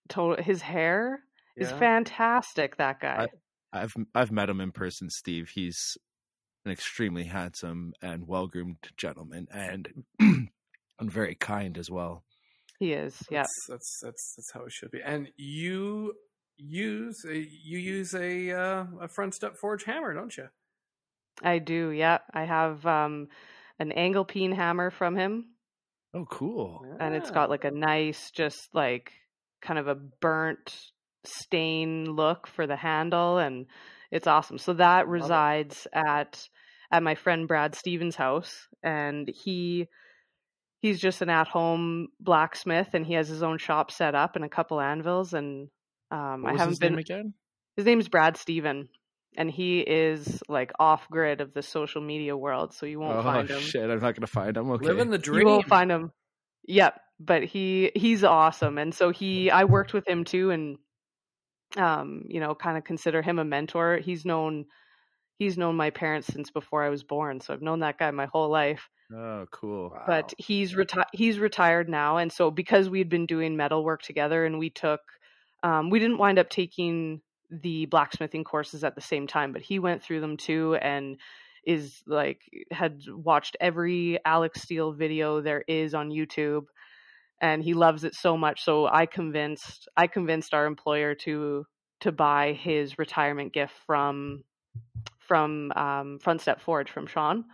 Total his hair is fantastic that guy. I've I've met him in person, Steve. He's an extremely handsome and well groomed gentleman, and and very kind as well. he is. Yeah. That's, that's that's that's how it should be. And you use a, you use a uh, a front step forge hammer, don't you? I do. Yeah. I have um an angle peen hammer from him Oh, cool. and it's got like a nice just like kind of a burnt stain look for the handle and it's awesome so that resides at at my friend brad stevens house and he he's just an at-home blacksmith and he has his own shop set up and a couple anvils and um What i haven't his been name again? his name's brad steven and he is like off grid of the social media world so you won't Oh find him shit! I'm not gonna find him. Okay, living the dream. You won't find him. Yep, but he he's awesome, and so he I worked with him too, and um, you know, kind of consider him a mentor. He's known he's known my parents since before I was born, so I've known that guy my whole life. oh, cool. But he's reti- he's retired now, and so because we had been doing metal work together, and we took um, we didn't wind up taking the blacksmithing courses at the same time, but he went through them too, and is like had watched every Alec Steele video there is on YouTube and he loves it so much so I convinced I convinced our employer to to buy his retirement gift from from um, Front Step Forge from Sean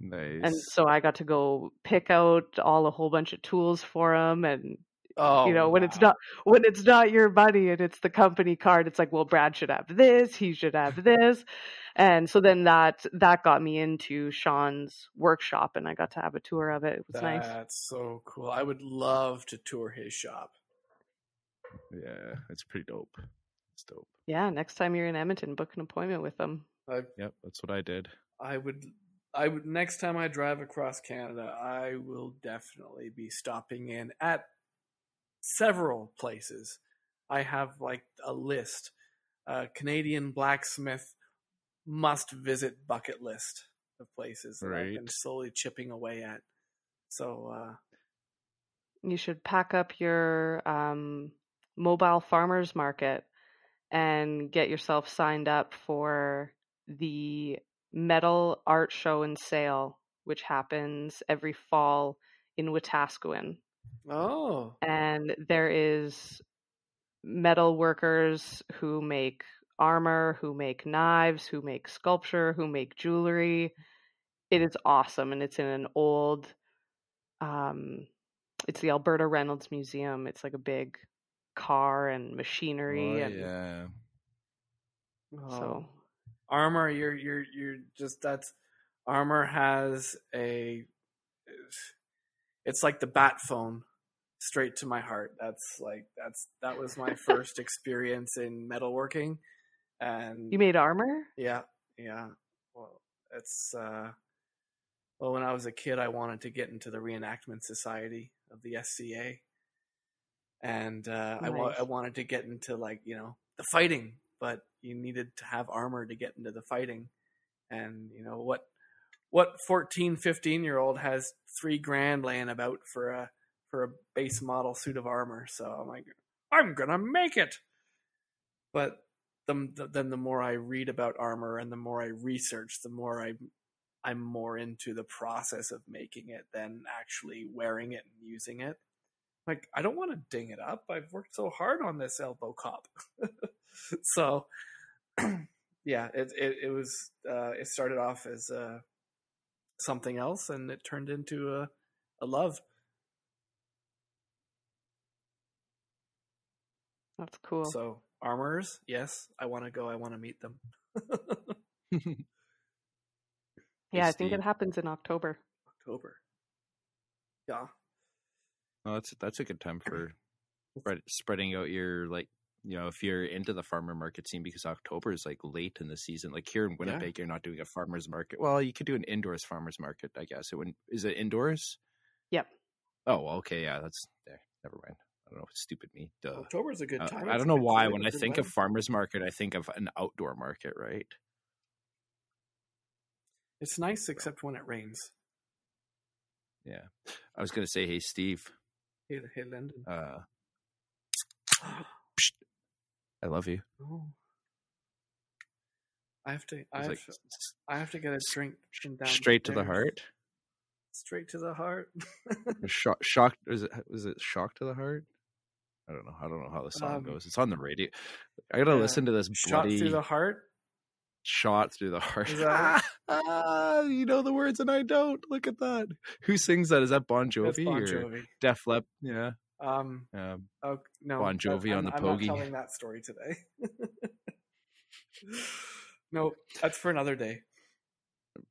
Nice. and so I got to go pick out all a whole bunch of tools for him and oh, you know when it's not when it's not your money and it's the company card it's like well brad should have this he should have this and so then that that got me into sean's workshop and i got to have a tour of it it was nice That's so cool. I would love to tour his shop. yeah, it's pretty dope. It's dope. yeah next time you're in edmonton book an appointment with them I Yep, that's what I did. I would I would next time I drive across Canada, I will definitely be stopping in at several places. I have like a list. Uh, Canadian blacksmith must visit bucket list of places that I've Right. been slowly chipping away at. So uh, you should pack up your um, mobile farmers market and get yourself signed up for the metal art show and sale which happens every fall in Wetaskiwin. Oh, and there is metal workers who make armor, who make knives, who make sculpture, who make jewelry. It is awesome, and it's in an old. Um, it's the Alberta Reynolds Museum. It's like a big car and machinery, Oh, and yeah. so Oh. armor you're you're you're just that's armor has a it's like the bat phone straight to my heart. That's like that's that was my first experience in metalworking, and You made armor? yeah, yeah. Well, it's uh, well, when I was a kid, I wanted to get into the reenactment society of the SCA, and uh, I wa- I wanted to get into like you know the fighting, but you needed to have armor to get into the fighting, and you know what what 14 15 year old has three grand laying about for a for a base model suit of armor. So i'm like i'm gonna make it. But the, the, then the more i read about armor and the more i research the more i i'm more into the process of making it than actually wearing it and using it. Like i don't want to ding it up. I've worked so hard on this elbow cop. So yeah it, it, it was uh, it started off as uh, something else and it turned into a, a love. That's cool. so armors? Yes. I want to go. I want to meet them. Yeah, I think it happens in October. october. Yeah. Well, that's that's a good time for spread, spreading out your like you know if you're into the farmer market scene because October is like late in the season. Like here in Winnipeg, you're not doing a farmers market. Well, you could do an indoors farmers market, I guess. It wouldn't. Is it indoors? Yep. Oh, okay, yeah, that's there. Never mind. I don't know. Stupid me. Duh. october's a good Uh, time I don't know why. When I good think of farmers market, I think of an outdoor market, right? it's nice except when it rains Yeah. I was gonna say, hey, Steve. hey, hey Lyndon Uh, I love you. oh. i have to I have, like to- I have to get a drink straight to the heart. straight to the heart Shock, shocked. Was it? Was it shock to the heart? I don't know. I don't know how the song Um, goes. It's on the radio. I gotta listen to this shot bloody through the heart shot through the heart. Is that ah, you know the words and I don't. Look at that. Who sings that? Is that Bon Jovi, Bon or Def Lep? Yeah. Um, Um, oh, no, Bon Jovi on I'm- the I'm not Pogie. telling that story today. no, that's for another day.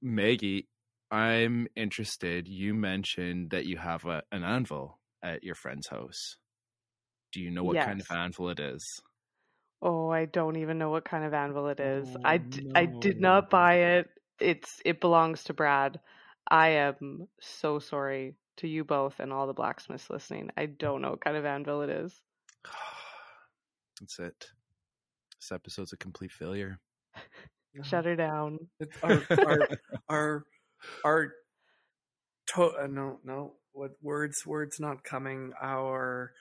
Maggie, I'm interested. You mentioned that you have a, an anvil at your friend's house. Do you know what kind of anvil it is? Oh, I don't even know what kind of anvil it is. I, Oh, d- I did not buy it. It's it belongs to Brad. I am so sorry to you both and all the blacksmiths listening. I don't know what kind of anvil it is. That's it. This episode's a complete failure. Shut her down. Our our our, our to- uh, no no what words words not coming our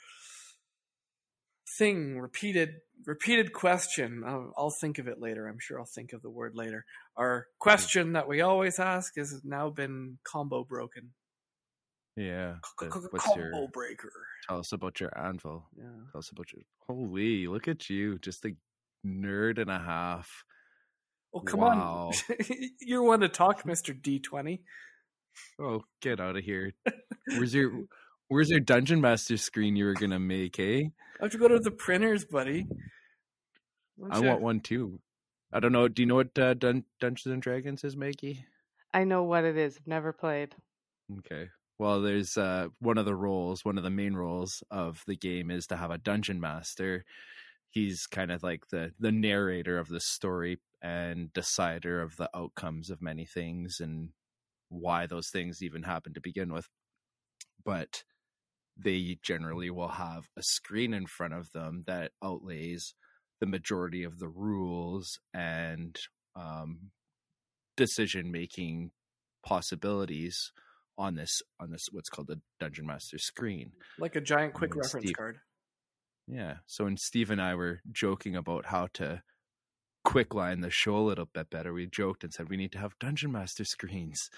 thing repeated repeated question I'll, I'll think of it later i'm sure i'll think of the word later our question that we always ask has now been combo broken Yeah. but What's combo your? breaker Tell us about your anvil. yeah Tell us about your. Holy, look at you, just a nerd and a half. oh come Wow. on you're one to talk mr d20 Oh, get out of here. Where's your Where's your Dungeon Master screen you were gonna make, eh? i have to go to the printers buddy Why don't I you- want one too. I don't know. Do you know what uh, Dun- Dungeons and Dragons is, Maggie? I know what it is. I've never played. Okay. Well, there's uh, one of the roles, one of the main roles of the game is to have a dungeon master. He's kind of like the the narrator of the story and decider of the outcomes of many things and why those things even happen to begin with. But they generally will have a screen in front of them that outlays the majority of the rules and um, decision making possibilities on this on this what's called the dungeon master screen. Like a giant quick Mm, reference Steve. card. Yeah. So when steve and i were joking about how to quick line the show a little bit better we joked and said we need to have dungeon master screens.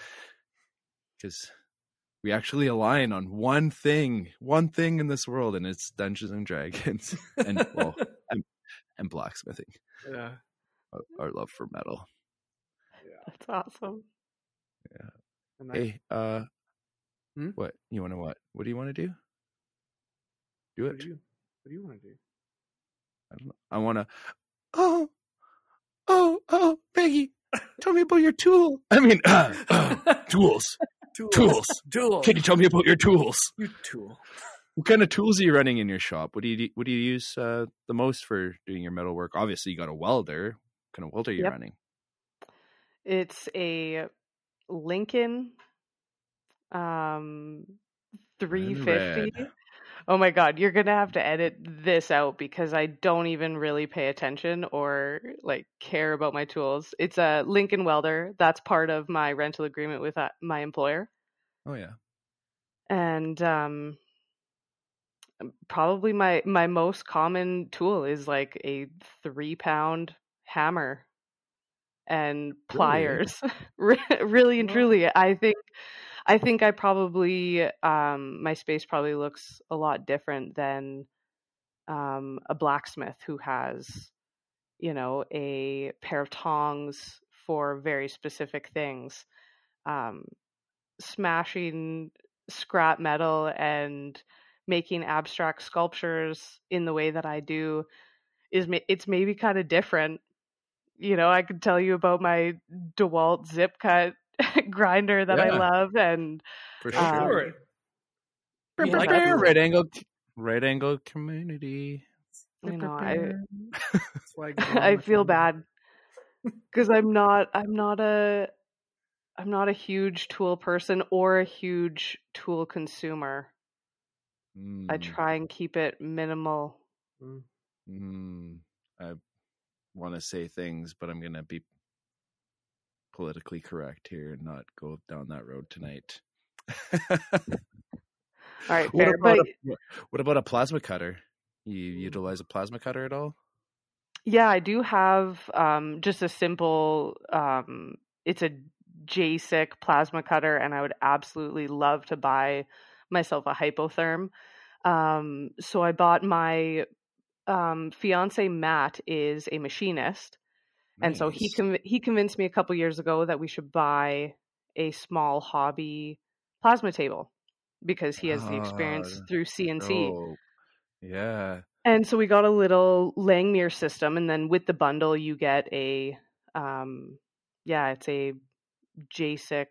Because we actually align on one thing one thing in this world and it's dungeons and dragons and well and, and blacksmithing. Yeah. Our, our love for metal. That's awesome. And I- hey uh Hmm? what you want to what what do you want to do do what it do you what do you want to do I don't know. I want to. Oh, oh, oh, Peggy, tell me about your tool. I mean, uh, uh, tools. tools Tools. tools Can you tell me about your tools? you tool what kind of tools are you running in your shop? What do you what do you use uh, the most for doing your metal work? Obviously, you got a welder. What kind of welder are you Yep. running? It's a Lincoln um 350. red. Oh my god, you're going to have to edit this out because I don't even really pay attention or like care about my tools. It's a Lincoln welder. That's part of my rental agreement with uh, my employer. Oh yeah. And um probably my my most common tool is like a 3 pound hammer and pliers. Re- really and truly, I think I think I probably um my space probably looks a lot different than um a blacksmith who has you know a pair of tongs for very specific things. Um smashing scrap metal and making abstract sculptures in the way that I do is it's maybe kind of different. You know, I could tell you about my DeWalt zip cut grinder that I love and For Go Um, for it. Brr, You brr, like right angle, right angle community. you know, I I, I feel bad cuz I'm not I'm not a I'm not a huge tool person or a huge tool consumer. I Mm, try and keep it minimal. Mm. mm, I want to say things, but I'm gonna be politically correct here and not go down that road tonight. All right, what about But a, what about a plasma cutter? You Mm. utilize a plasma cutter at all? Yeah, I do have um, just a simple. Um, it's a JSIC plasma cutter, and I would absolutely love to buy myself a Hypertherm. Um, so I bought my um, fiance Matt is a machinist, and so he Nice. conv- he convinced me a couple years ago that we should buy a small hobby plasma table because he has the experience Ah, through CNC. Oh, yeah. And so we got a little Langmuir system, and then with the bundle, you get a, um, yeah, it's a JSIC,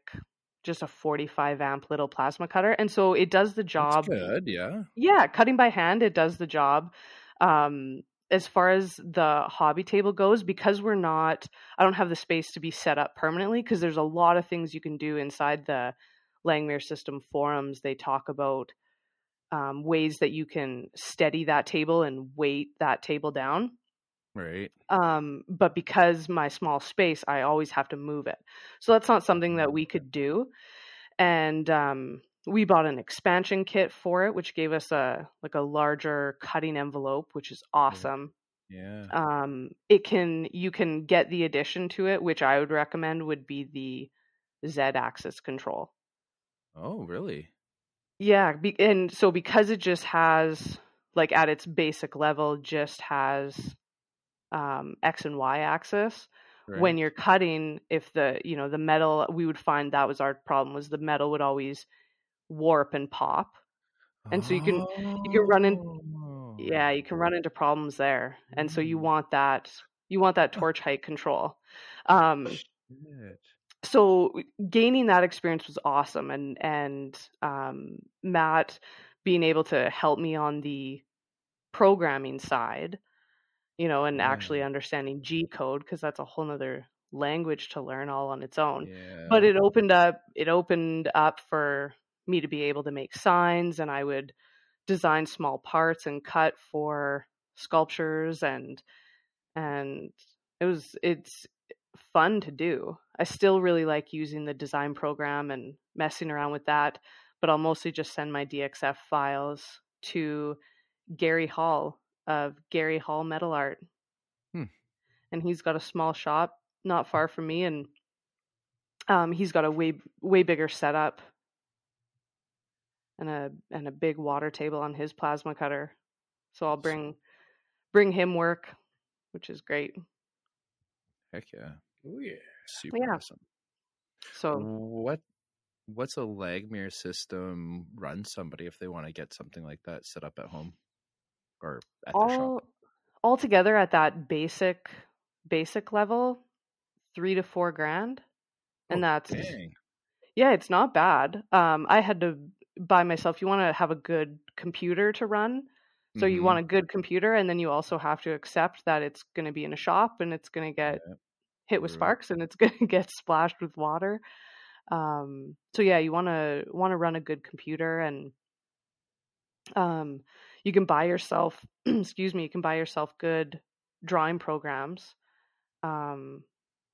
just a 45 amp little plasma cutter, and so it does the job. That's good. Yeah. Yeah, cutting by hand, it does the job. Um, as far as the hobby table goes, because we're not, I don't have the space to be set up permanently because there's a lot of things you can do inside the Langmuir system forums. They talk about um, ways that you can steady that table and weight that table down. Right. Um, but because my small space, I always have to move it. So that's not something that we could do. And um, we bought an expansion kit for it, which gave us a like a larger cutting envelope, which is awesome. Yeah. Um, it can you can get the addition to it, which I would recommend would be the Z axis control. Oh, really? Yeah, be, and so because it just has like at its basic level just has um, X and Y axis. Right. When you're cutting, if the you know the metal, we would find that was our problem was the metal would always warp and pop. and so you can- you can run in- Oh. Yeah, you can run into problems there, and so you Mm. want that you want that torch height control. Um, Shit. so gaining that experience was awesome and and um, matt being able to help me on the programming side you know and actually understanding g code because that's a whole nother language to learn all on its own Yeah. but it opened up it opened up for me to be able to make signs and i would design small parts and cut for sculptures and and it was it's fun to do i still really like using the design program and messing around with that but i'll mostly just send my dxf files to gary hall of gary hall metal art Hmm. and he's got a small shop not far from me and um, he's got a way way bigger setup and a and a big water table on his plasma cutter. So I'll bring bring him work, which is great. Heck yeah. Oh yeah. Super Yeah. awesome. So What what's a Langmuir system run somebody if they want to get something like that set up at home or at the all shop? all together at that basic basic level, three to four grand, and Oh, that's dang. yeah, it's not bad. Um, I had to by myself. You want to have a good computer to run. So you Mhm. want a good computer, and then you also have to accept that it's going to be in a shop and it's going to get Yeah. hit with True. sparks and it's going to get splashed with water. Um, so yeah, you want to want to run a good computer, and um, you can buy yourself. excuse me. You can buy yourself good drawing programs. Um,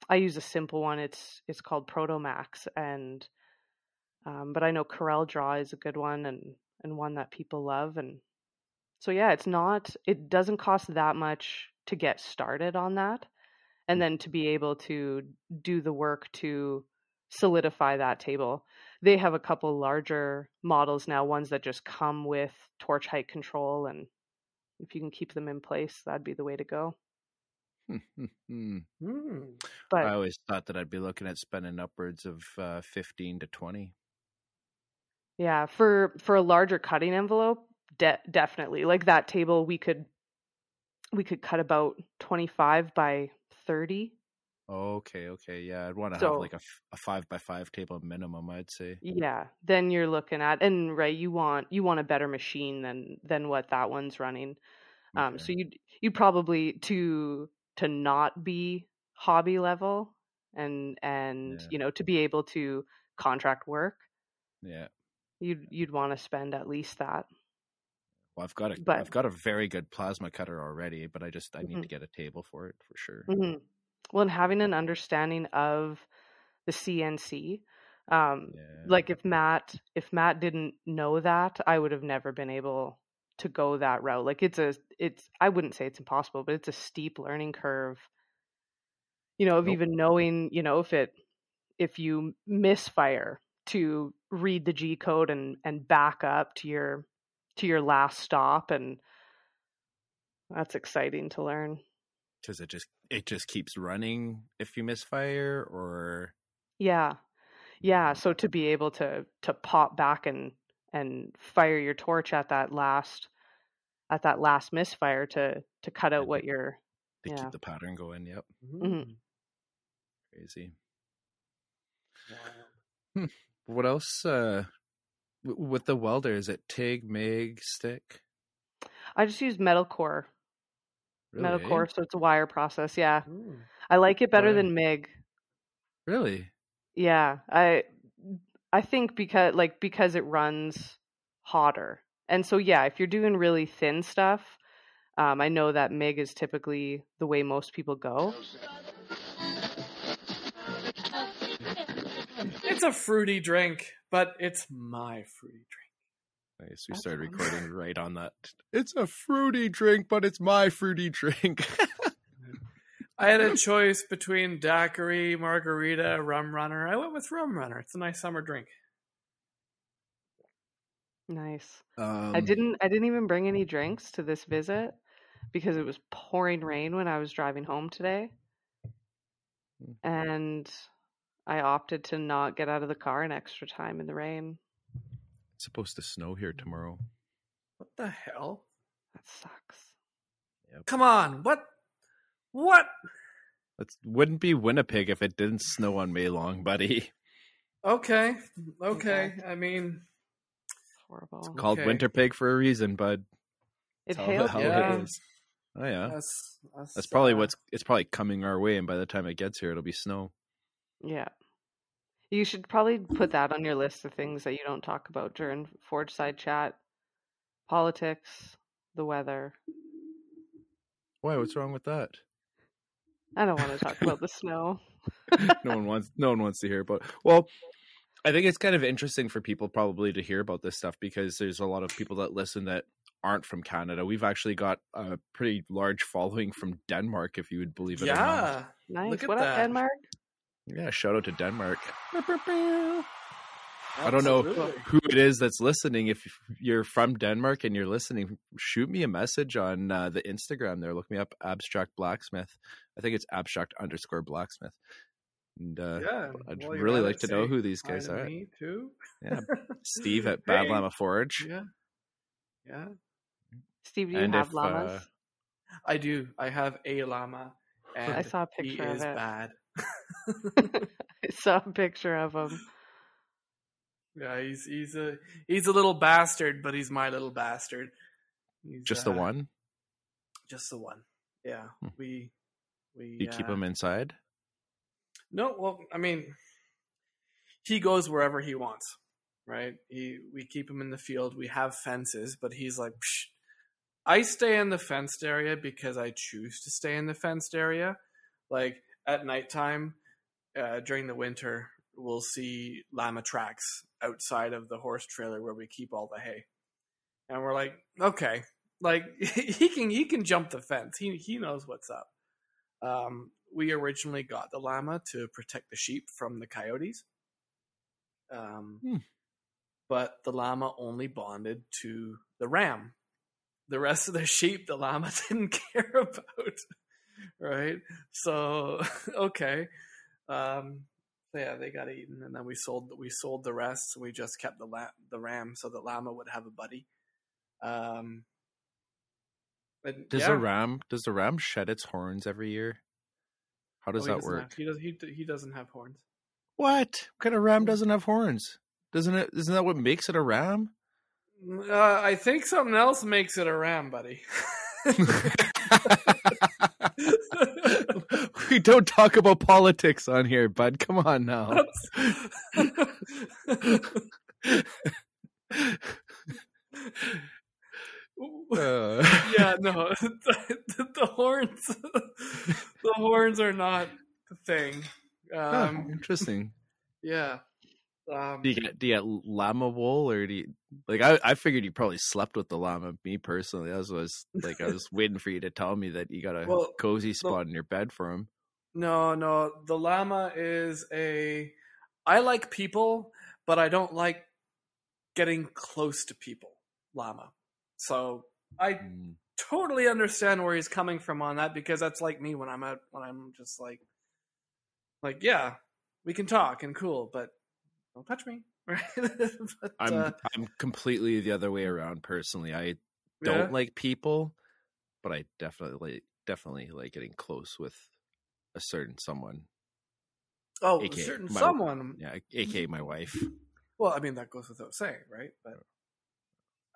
I use a simple one. It's it's called Protomax, and um, but I know Corel Draw is a good one and and one that people love. And so yeah, it's not. It doesn't cost that much to get started on that, and then to be able to do the work to solidify that table. They have a couple larger models now, ones that just come with torch height control, and if you can keep them in place, that'd be the way to go. Hmm. But I always thought that I'd be looking at spending upwards of uh, fifteen to twenty. Yeah, for for a larger cutting envelope, de- definitely. Like that table, we could we could cut about twenty five by thirty. Okay, okay, yeah. I'd want to So- have like a, a five by five table minimum. I'd say. Yeah, then you're looking at and right, you want you want a better machine than than what that one's running. Um, so you'd you'd probably to to not be hobby level and and Yeah. you know to be able to contract work, yeah. You'd you'd want to spend at least that. Well, I've got a But- have got a very good plasma cutter already, but I just I need Mhm. to get a table for it for sure. hmm Well, and having an understanding of the CNC, um, Yeah. like if Matt if Matt didn't know that, I would have never been able to go that route. Like it's a it's I wouldn't say it's impossible, but it's a steep learning curve. You know, of Nope. even knowing, you know, if it if you misfire to read the G code and and back up to your to your last stop and that's exciting to learn. Does it just it just keeps running if you misfire or Yeah. Yeah, so to be able to to pop back and and fire your torch at that last at that last misfire to to cut out Yeah, what you're they Yeah. keep the pattern going? Yep, Mhm. crazy. Wild. What else? Uh, with the welder, is it TIG, MIG, stick? I just use metal core. metal core, so it's a wire process. Yeah. Hmm. I like it better than MIG. Really? Yeah. I I think because like because it runs hotter. And so yeah, if you're doing really thin stuff, um, I know that MIG is typically the way most people go. It's a fruity drink, but it's my fruity drink. Nice. We That's started fun. recording right on that. It's a fruity drink, but it's my fruity drink. I had a choice between daiquiri, margarita, rum runner. I went with rum runner. It's a nice summer drink. Nice. um, I didn't I didn't even bring any drinks to this visit because it was pouring rain when I was driving home today. Mm. And I opted to not get out of the car an extra time in the rain. It's supposed to snow here tomorrow. What the hell? That sucks. Come on. What? What? It wouldn't be Winnipeg if it didn't snow on May long, buddy. Okay. Okay. Okay. I mean, It's horrible. Called Okay. Winter Pig for a reason, bud. It That's all the hailed. Yeah. it is. Oh yeah, that's that's, that's probably uh, what's. It's probably coming our way, and by the time it gets here, it'll be snow. Yeah. You should probably put that on your list of things that you don't talk about during Forge Side Chat. Politics, the weather. Why? What's wrong with that? I don't want to talk about the snow. no one wants. No one wants to hear about. Well, I think it's kind of interesting for people probably to hear about this stuff because there's a lot of people that listen that aren't from Canada. We've actually got a pretty large following from Denmark, if you would believe it or not. Yeah. Nice. Look at what up, that. Denmark? Yeah, shout out to Denmark. I don't know who it is that's listening. If you're from Denmark and you're listening, shoot me a message on uh, the Instagram there. Look me up, Abstract Blacksmith. I think it's abstract underscore blacksmith. And uh, Yeah. I'd well, really like to know who these guys are. Me too. Yeah, Steve at Hey. Bad Llama Forge. Yeah. Yeah. Steve, do you And have if, llamas? uh, I do. I have a llama. And I saw a he picture of is it. bad. I saw a picture of him. Yeah, he's he's a he's a little bastard, but he's my little bastard. He's, Just the uh, one? Just the one. Yeah, Hmm. we we You keep uh, him inside? No, well, I mean, he goes wherever he wants, right? He we keep him in the field. We have fences, but he's like, Psh. I stay in the fenced area because I choose to stay in the fenced area. Like at nighttime, uh, during the winter, we'll see llama tracks outside of the horse trailer where we keep all the hay, and we're like, okay, like he can he can jump the fence. He he knows what's up. Um, we originally got the llama to protect the sheep from the coyotes. Um, Hmm. But the llama only bonded to the ram. The rest of the sheep, the llama didn't care about. Right? So, okay. Um, so yeah, they got eaten, and then we sold we sold the rest. So we just kept the la- the ram, so the llama would have a buddy. Um, and Does yeah. the ram does the ram shed its horns every year? How does Oh, that work? have- he does. He he doesn't have horns. What? What kind of ram doesn't have horns? Doesn't it? Isn't that what makes it a ram? Uh, I think something else makes it a ram, buddy. we don't talk about politics on here, bud. Come on now. Uh, yeah, no, the, the horns, the horns are not the thing. Um, interesting. yeah. Um, Do you get do you get llama wool or do you like? I I figured you probably slept with the llama. Me personally, I was, was like I was waiting for you to tell me that you got a Well, cozy spot in your bed for him. No, no. The llama is a. I like people, but I don't like getting close to people. Llama. So I Mm. totally understand where he's coming from on that because that's like me when I'm out when I'm just like, like yeah, we can talk and cool, but don't touch me. Right? but, I'm uh, I'm completely the other way around personally. I don't yeah. like people, but I definitely definitely like getting close with a certain someone. Oh, a certain my- someone. Yeah, aka my wife. Well, I mean that goes without saying, right? But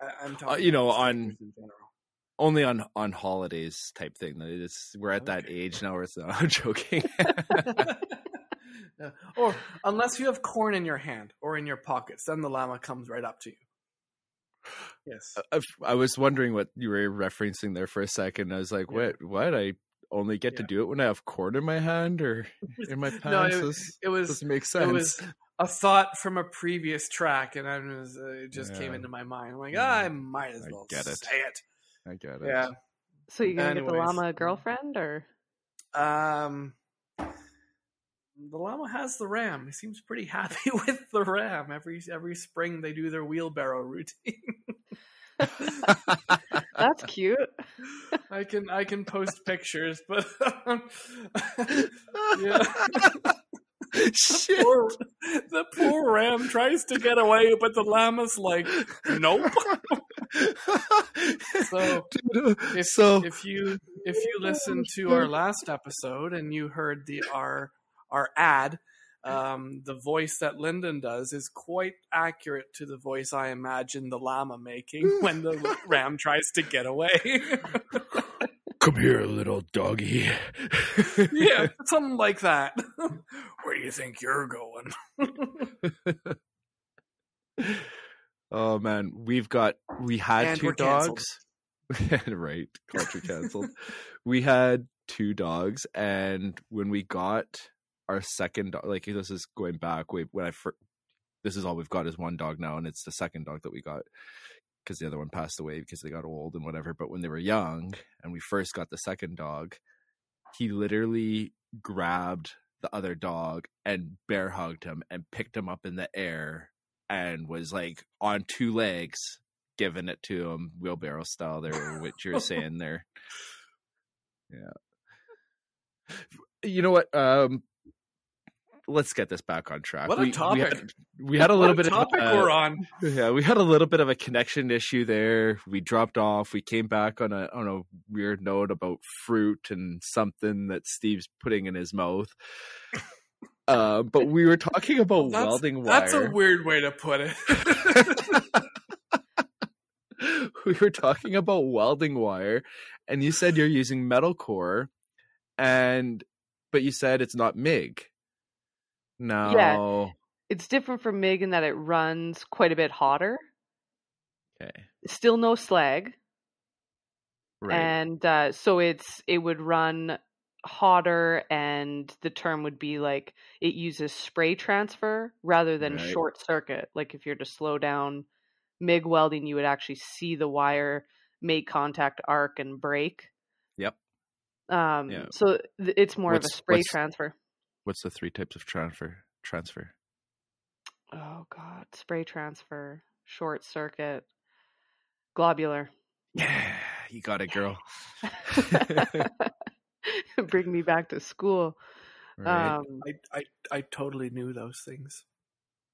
I, I'm talking. Uh, you know, on- in general. Only on on holidays type thing. It's, we're at that age now where it's not I'm joking. Yeah. Or unless you have corn in your hand or in your pockets, then the llama comes right up to you. Yes. I, I was wondering what you were referencing there for a second. I was like, Yeah. what? What? I only get to do it when I have corn in my hand or in my pants. No, it- this It was doesn't make it was a thought from a previous track, and I was uh, it just came into my mind. I'm like, Yeah. ah, I might as I well get it. say it. I get it. Yeah. So you gonna get the llama a girlfriend or? Um, the llama has the ram. He seems pretty happy with the ram. Every every spring they do their wheelbarrow routine. That's cute. I can I can post pictures, but um, yeah. Shit. poor, the poor ram tries to get away, but the llama's like, nope. So if so if you if you listen to our last episode and you heard the our our ad, um, the voice that Lyndon does is quite accurate to the voice I imagine the llama making when the ram tries to get away. come here, little doggy. yeah, something like that. Where do you think you're going? oh man, we've got we had And 2 we're dogs. right, culture canceled. we had two dogs, and when we got our second dog, like this is going back way when I first. This is all we've got is one dog now, and it's the second dog that we got because the other one passed away because they got old and whatever. But when they were young, and we first got the second dog, he literally grabbed the other dog and bear hugged him and picked him up in the air and was like on two legs giving it to him wheelbarrow style there what you're saying there yeah you know what um let's get this back on track What a we, topic. we had, we had a little What bit topic of uh, we're on. yeah, we had a little bit of a connection issue there. We dropped off. We came back on a on a weird note about fruit and something that Steve's putting in his mouth. Uh, but we were talking about That's, welding wire. that's a weird way to put it. we were talking about welding wire, and you said you're using metal core, and but you said it's not MIG. No. Yeah. It's different from MIG in that it runs quite a bit hotter. Okay. Still no slag, Right. and uh, so it's it would run hotter, and the term would be like it uses spray transfer rather than Right. short circuit. Like if you're to slow down MIG welding, you would actually see the wire make contact, arc, and break. Yep. Um, Yeah. So th- it's more of a spray transfer. What's the three types of transfer? Transfer. Oh God, spray transfer, short circuit, globular. Yeah, you got it, girl. Bring me back to school. Right. Um, I, I I totally knew those things.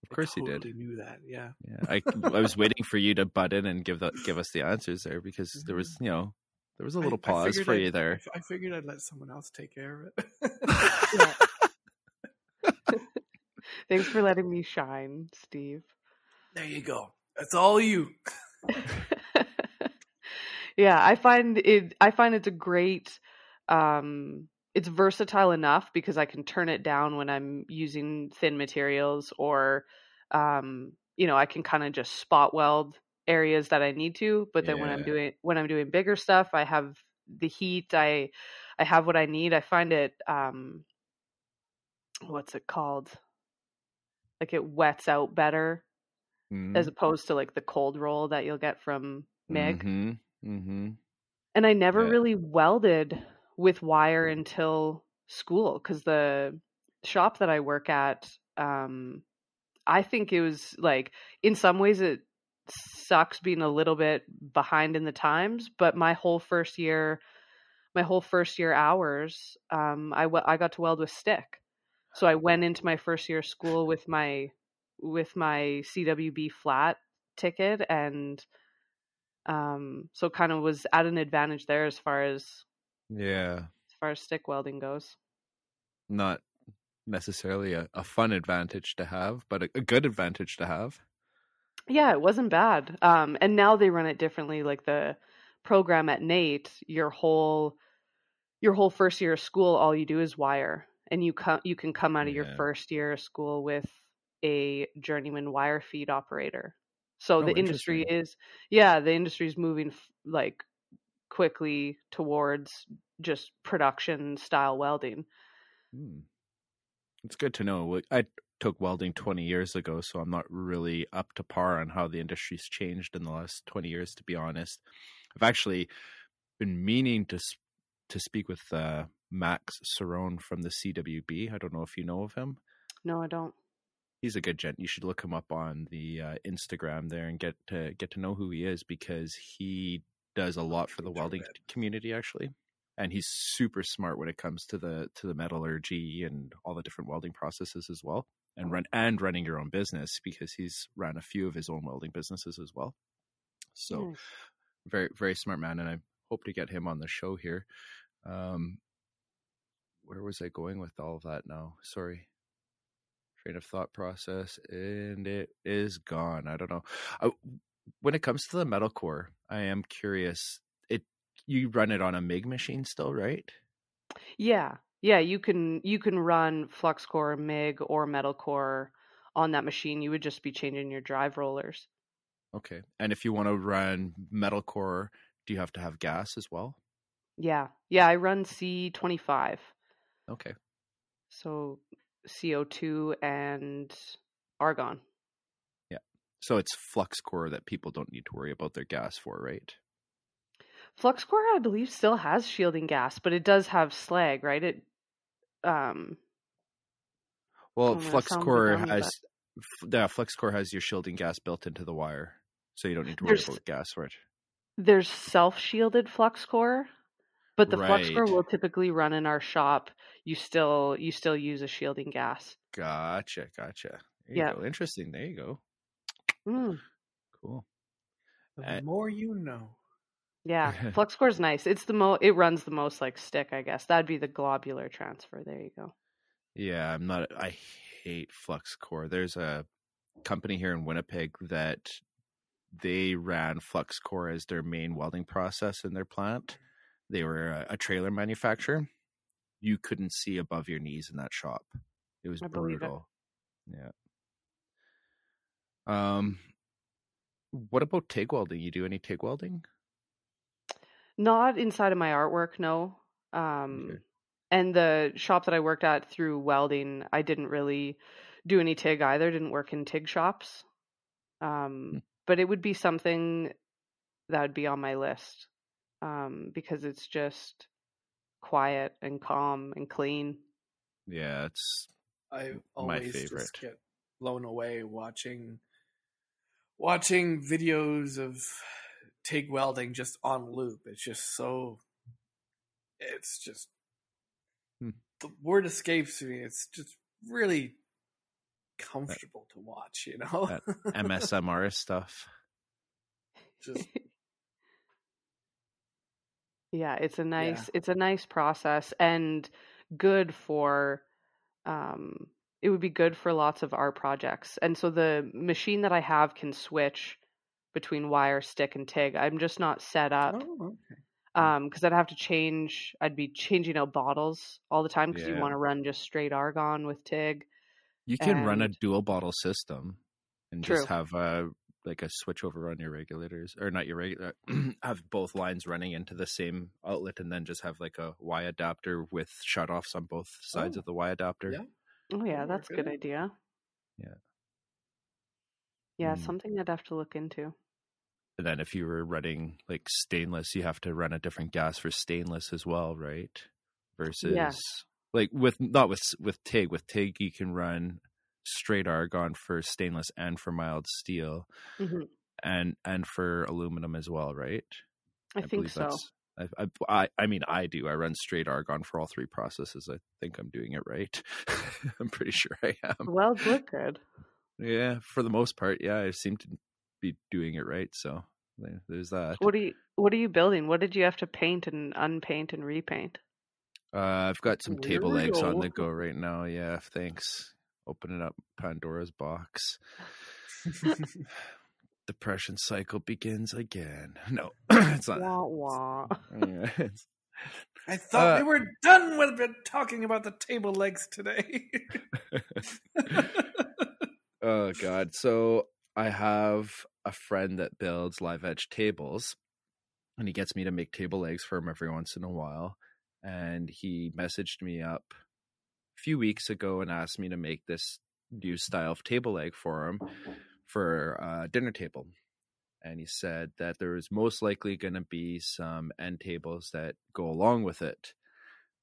of course I you totally did. knew that. Yeah. Yeah, I I was waiting for you to butt in and give the give us the answers there because there was you know there was a little I- I pause figured for I'd- you there. I figured I'd let someone else take care of it. Thanks for letting me shine, Steve. there you go. That's all you. yeah, I find it. I find it's a great. Um, it's versatile enough because I can turn it down when I'm using thin materials, or, um, you know, I can kind of just spot weld areas that I need to. But then when I'm doing when I'm doing bigger stuff, I have the heat. I I have what I need. I find it. Um, what's it called? Like it wets out better Mm-hmm. as opposed to like the cold roll that you'll get from MIG. Mm-hmm. Mm-hmm. And I never Yeah. really welded with wire until school because the shop that I work at, um, I think it was like in some ways it sucks being a little bit behind in the times, but my whole first year, my whole first year hours, um, I I got to weld with stick. So I went into my first year of school with my with my CWB flat ticket and um so kind of was at an advantage there as far as Yeah, as far as stick welding goes. not necessarily a, a fun advantage to have, but a, a good advantage to have. Yeah, it wasn't bad. Um and now they run it differently like the program at NAIT, your whole your whole first year of school all you do is wire and you come you can come out of your first year of school with a journeyman wire feed operator. So Oh, the industry is yeah, the industry is moving f- like quickly towards just production style welding. Hmm. It's good to know. I took welding 20 years ago, so I'm not really up to par on how the industry's changed in the last 20 years, to be honest. I've actually been meaning to to speak with uh, Max Cerrone from the CWB. I don't know if you know of him. No, I don't. He's a good gent. You should look him up on the uh, Instagram there and get to get to know who he is because he does a lot for the welding community actually and he's super smart when it comes to the to the metallurgy and all the different welding processes as well and run and running your own business because he's ran a few of his own welding businesses as well so Nice. very very smart man and i hope to get him on the show here um where was i going with all of that? Now sorry. Train of thought process and it is gone i don't know. I, when it comes to the metal core i am curious it you run it on a mig machine still right? Yeah, yeah, you can you can run flux core, MIG, or metal core on that machine. You would just be changing your drive rollers. okay and if you want to run metal core do you have to have gas as well? Yeah, yeah, I run C twenty five, okay so CO two and argon. Yeah. So it's flux core that people don't need to worry about their gas for right Flux core, I believe, still has shielding gas, but it does have slag, right? It, um, Well, flux core dumb, has f- yeah, flux core has your shielding gas built into the wire, so you don't need to worry There's- about gas for it. there's self shielded flux core, but the flux core will typically run in our shop. You still you still use a shielding gas. Gotcha, gotcha. There you Yeah. go. Interesting. There you go. Mm, Cool. The Uh, more you know. yeah, flux core is nice. It's the mo it runs the most like stick, I guess. That'd be the globular transfer. There you go. Yeah, I'm not. I hate flux core. There's a company here in Winnipeg that they ran flux core as their main welding process in their plant. They were a, a trailer manufacturer. You couldn't see above your knees in that shop. It was I believe it. brutal. Yeah. Um, what about TIG welding? You do any TIG welding? Not inside of my artwork, no. Um, Okay. and the shop that I worked at through welding, I didn't really do any TIG either. Didn't work in TIG shops. Um, Hmm. but it would be something that would be on my list um, because it's just quiet and calm and clean. Yeah, it's I my always favorite. just get blown away watching watching videos of TIG welding just on loop. It's just so it's just Hmm. the word escapes me. It's just really comfortable to watch, you know? MSMR stuff. just Yeah, it's a nice it's a nice process and good for um it would be good for lots of art projects. And so the machine that I have can switch between wire, stick and TIG. I'm just not set up oh, okay. um because I'd have to change I'd be changing out bottles all the time because you want to run just straight argon with TIG. You can run a dual bottle system and True. just have a like a switch over on your regulators or not your regular have both lines running into the same outlet and then just have like a Y adapter with shutoffs on both sides Oh, of the Y adapter. yeah. Oh yeah, Oh, that's a okay. good idea. Yeah. Yeah, Mm. something I'd have to look into. And then if you were running like stainless, you have to run a different gas for stainless as well, right? Versus like with not with with TIG. With TIG, you can run straight argon for stainless and for mild steel, hmm and and for aluminum as well, right? I, think so. I, I, I I mean, I do. I run straight argon for all three processes. I think I'm doing it right. I'm pretty sure I am. Well, look good. Yeah, for the most part, yeah, I seem to be doing it right. So there's that. What are you What are you building? What did you have to paint and unpaint and repaint? Uh, I've got some table legs on the go right now. Yeah, thanks. Opening up Pandora's box. Depression cycle begins again. No, it's not. Wah wah. Yeah, it's- I thought Uh, we were done with talking about the table legs today. oh god. So I have a friend that builds live edge tables, and he gets me to make table legs for him every once in a while. And he messaged me up a few weeks ago and asked me to make this new style of table leg for him for a dinner table. And he said that there was most likely going to be some end tables that go along with it,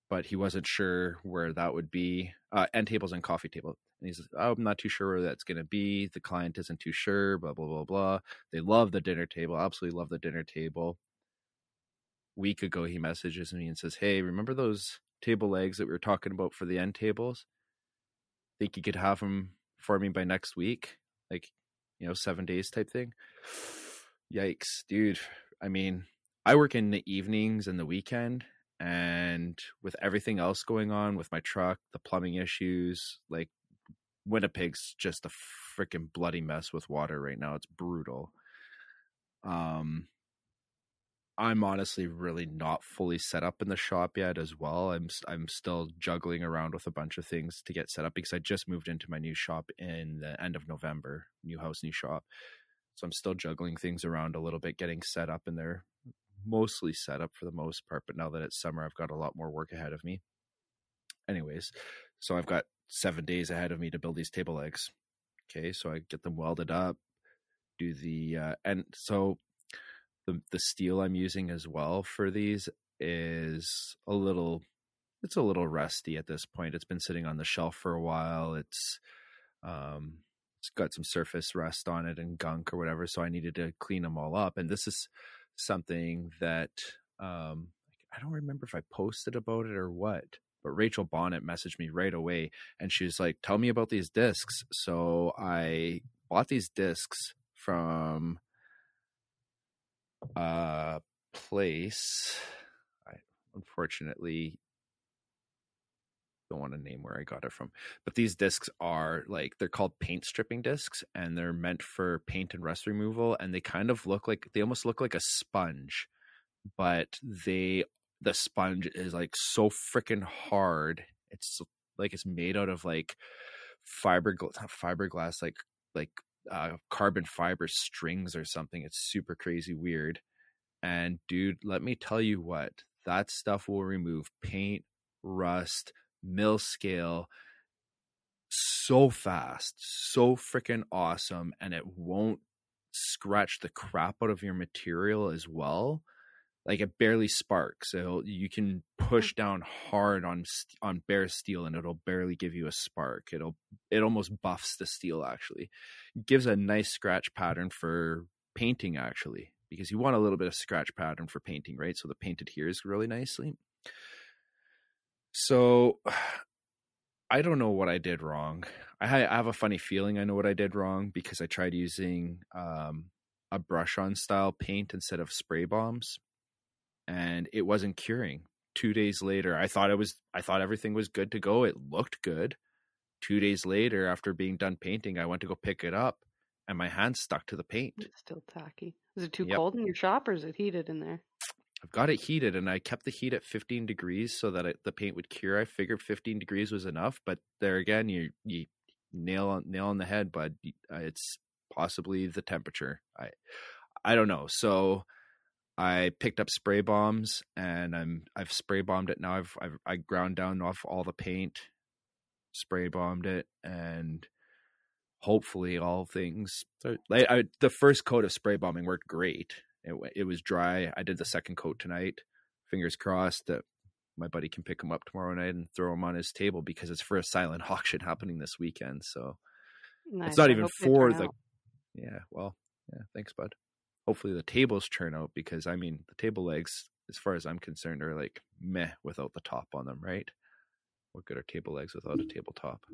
but he wasn't sure where that would be. Uh, end tables and coffee table. And he's, oh, I'm not too sure where that's going to be. The client isn't too sure. Blah blah blah blah. They love the dinner table. Absolutely love the dinner table. Week ago, he messages me and says, "Hey, remember those table legs that we were talking about for the end tables? I Think you could have them for me by next week? Like, you know, seven days type thing." Yikes, dude. I mean, I work in the evenings and the weekend, and with everything else going on with my truck, the plumbing issues, like Winnipeg's just a freaking bloody mess with water right now. It's brutal. Um I'm honestly really not fully set up in the shop yet as well. I'm I'm still juggling around with a bunch of things to get set up because I just moved into my new shop in the end of November, new house, new shop. So I'm still juggling things around a little bit, getting set up in there. Mostly set up for the most part, but now that it's summer, I've got a lot more work ahead of me. Anyways, so I've got seven days ahead of me to build these table legs. Okay, so I get them welded up, do the uh, and so the the steel I'm using as well for these is a little it's a little rusty at this point. It's been sitting on the shelf for a while. It's um it's got some surface rust on it and gunk or whatever, so I needed to clean them all up. And this is something that um I don't remember if I posted about it or what, but Rachel Bonnet messaged me right away and she was like, "Tell me about these discs." So I bought these discs from a place. I unfortunately don't want to name where I got it from. But these discs are like they're called paint stripping discs and they're meant for paint and rust removal and they kind of look like they almost look like a sponge, but they the sponge is like so freaking hard. It's like it's made out of like fiberglass fiberglass like like uh, carbon fiber strings or something. It's super crazy weird. And dude, let me tell you what, that stuff will remove paint, rust, mill scale so fast, so freaking awesome, and it won't scratch the crap out of your material as well. Like it barely sparks. So you can push down hard on on bare steel, and it'll barely give you a spark. It'll it almost buffs the steel. Actually, it gives a nice scratch pattern for painting. Actually, because you want a little bit of scratch pattern for painting, right? So the paint adheres really nicely. So I don't know what I did wrong. I, have a funny feeling I know what I did wrong because I tried using um, a brush on style paint instead of spray bombs and it wasn't curing. Two days later, I thought it was I thought everything was good to go. It looked good. Two days later, after being done painting, I went to go pick it up and my hand stuck to the paint. It's still tacky. Is it too yep. cold in your shop or is it heated in there? I've got it heated and I kept the heat at 15 degrees so that it, the paint would cure. I figured 15 degrees was enough, but there again, you you nail on nail on the head, but uh, it's possibly the temperature. I I don't know. So I picked up spray bombs and I'm I've spray bombed it now. I've, I've I ground down off all the paint, spray bombed it, and hopefully all things. Like I, the first coat of spray bombing worked great. It it was dry. I did the second coat tonight. Fingers crossed that my buddy can pick them up tomorrow night and throw them on his table because it's for a silent auction happening this weekend. So nice. it's not I even for the. Out. Yeah, well, yeah. Thanks, bud. Hopefully the tables turn out because I mean the table legs, as far as I'm concerned, are like meh without the top on them, right? What good are table legs without a tabletop?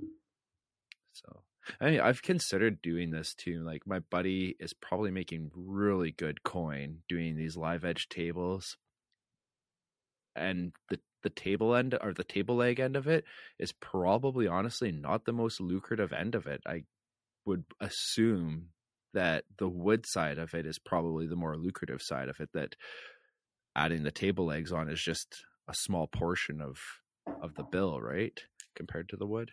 So I mean, I've considered doing this too. Like my buddy is probably making really good coin doing these live edge tables. And the the table end or the table leg end of it is probably honestly not the most lucrative end of it. I would assume that the wood side of it is probably the more lucrative side of it that adding the table legs on is just a small portion of of the bill, right? Compared to the wood.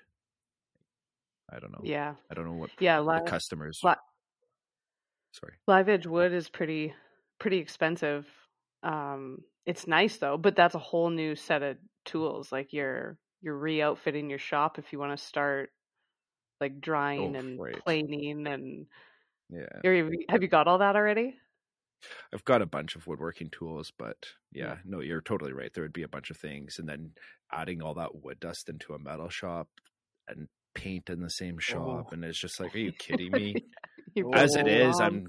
I don't know. Yeah. I don't know what yeah, customers. Li- Sorry. Live edge wood is pretty pretty expensive. Um, it's nice though, but that's a whole new set of tools. Like you're you're re-outfitting your shop if you want to start like drying oh, and right. planing and yeah. Have you got all that already? I've got a bunch of woodworking tools, but hmm. yeah, no, you're totally right. There would be a bunch of things, and then adding all that wood dust into a metal shop and paint in the same shop, oh. and it's just like, are you kidding me? as it is, I'm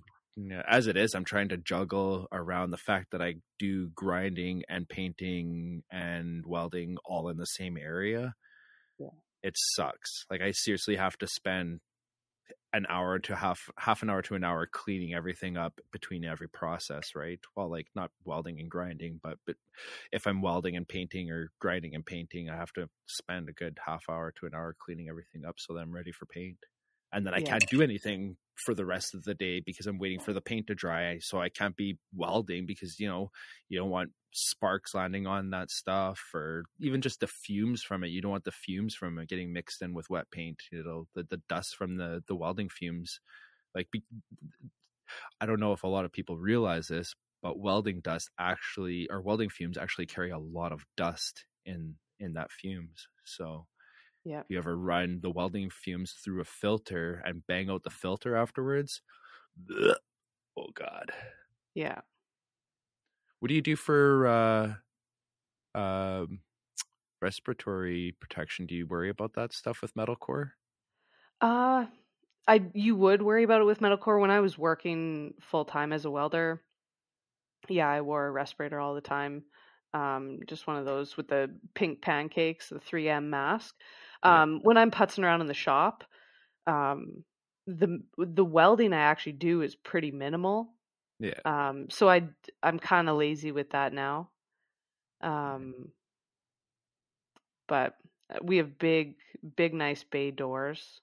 as it is, I'm trying to juggle around the fact that I do grinding and painting and welding all in the same area. Yeah. It sucks. Like I seriously have to spend an hour to half half an hour to an hour cleaning everything up between every process right well like not welding and grinding but but if i'm welding and painting or grinding and painting i have to spend a good half hour to an hour cleaning everything up so that i'm ready for paint and then I yeah. can't do anything for the rest of the day because I'm waiting for the paint to dry. So I can't be welding because you know you don't want sparks landing on that stuff or even just the fumes from it. You don't want the fumes from it getting mixed in with wet paint. You know the the dust from the the welding fumes. Like be, I don't know if a lot of people realize this, but welding dust actually or welding fumes actually carry a lot of dust in in that fumes. So yeah. You ever run the welding fumes through a filter and bang out the filter afterwards? Oh God. Yeah. What do you do for uh, uh, respiratory protection? Do you worry about that stuff with metalcore? Uh I you would worry about it with metalcore when I was working full time as a welder. Yeah, I wore a respirator all the time. Um, just one of those with the pink pancakes, the 3M mask. Um, when I'm putzing around in the shop, um, the the welding I actually do is pretty minimal. Yeah. Um, so I I'm kind of lazy with that now. Um, but uh, we have big, big, nice bay doors,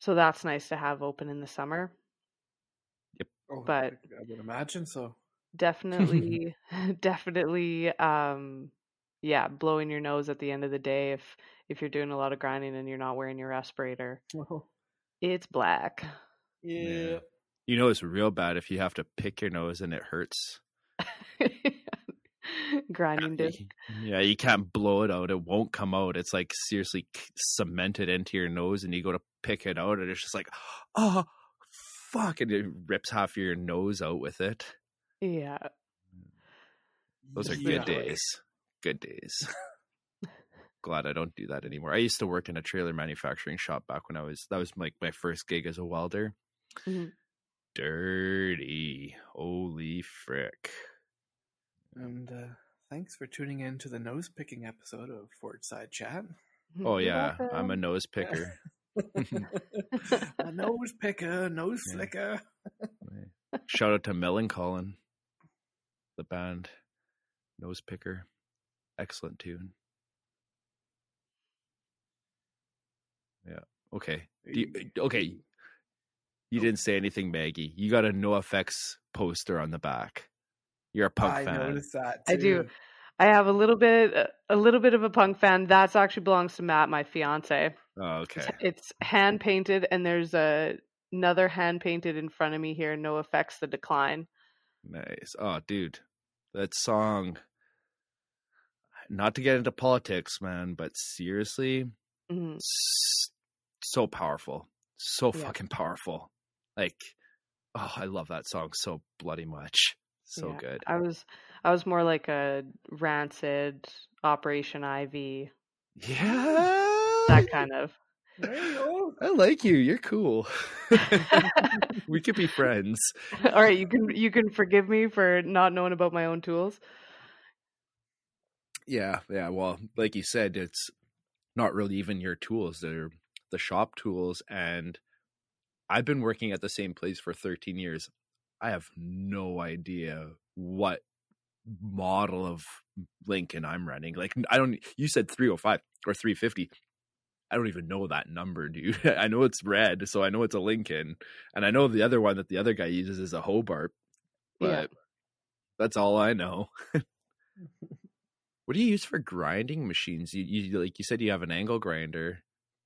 so that's nice to have open in the summer. Oh, But- I would imagine so. Definitely, definitely, um, yeah, blowing your nose at the end of the day if if you're doing a lot of grinding and you're not wearing your respirator. It's black. yeah. You know it's real bad if you have to pick your nose and it hurts. Grinding Yeah, disc. Yeah, you can't blow it out. It won't come out. It's like seriously cemented into your nose, and you go to pick it out, and it's just like, oh, fuck, and it rips half your nose out with it. Yeah. Those are Yeah. good days. Good days. Glad I don't do that anymore. I used to work in a trailer manufacturing shop back when I was that was like my first gig as a welder. Mhm. Dirty. Holy frick. And uh, thanks for tuning in to the nose picking episode of Fort Side Chat. Oh yeah, I'm a nose picker. a nose picker, nose Yeah. flicker. Shout out to Melon the band. Nose picker. Excellent tune. Yeah. Okay. You, uh, okay. You oh. didn't say anything, Maggie. You got a NOFX poster on the back. You're a punk I fan. noticed that. I do. I have a little bit, uh, a little bit of a punk fan. That's actually belongs to Matt, my fiance. Oh, okay. It's, it's hand painted, and there's a another hand painted in front of me here. NOFX, the decline. Nice. Oh, dude. That song. Not to get into politics, man, but seriously, Mhm. so powerful. So Yeah. fucking powerful. Like, oh, I love that song so bloody much. So Yeah. good. I was, I was more like a rancid Operation Ivy, Yeah. that kind of. There you go. I like you. You're cool. we could be friends. All right, you can you can forgive me for not knowing about my own tools. Yeah, yeah. Well, like you said, it's not really even your tools. They're the shop tools. And I've been working at the same place for 13 years. I have no idea what model of Lincoln I'm running. Like, I don't, you said 305 or 350. I don't even know that number, dude. I know it's red, so I know it's a Lincoln. And I know the other one that the other guy uses is a Hobart. But Yeah. that's all I know. What do you use for grinding machines? You, you like you said you have an angle grinder.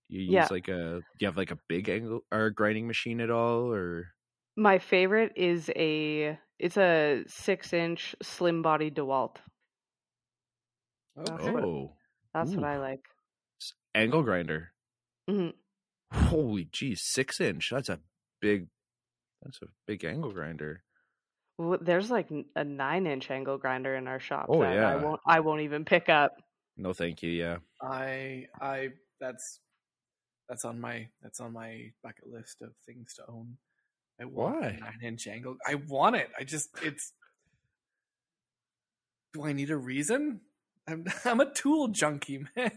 You use Yeah. like a do you have like a big angle or grinding machine at all or My favorite is a it's a six inch slim body DeWalt. That's what- oh That's what I like. angle grinder. Mhm. Holy geez, six inch. That's a big. That's a big angle grinder. Well, There's like a nine inch angle grinder in our shop. Oh, that I won't I won't even pick up. No, thank you. Yeah, I I that's that's on my that's on my bucket list of things to own. I want Why? a nine inch angle. I want it. I just it's. Do I need a reason? I'm I'm a tool junkie, man.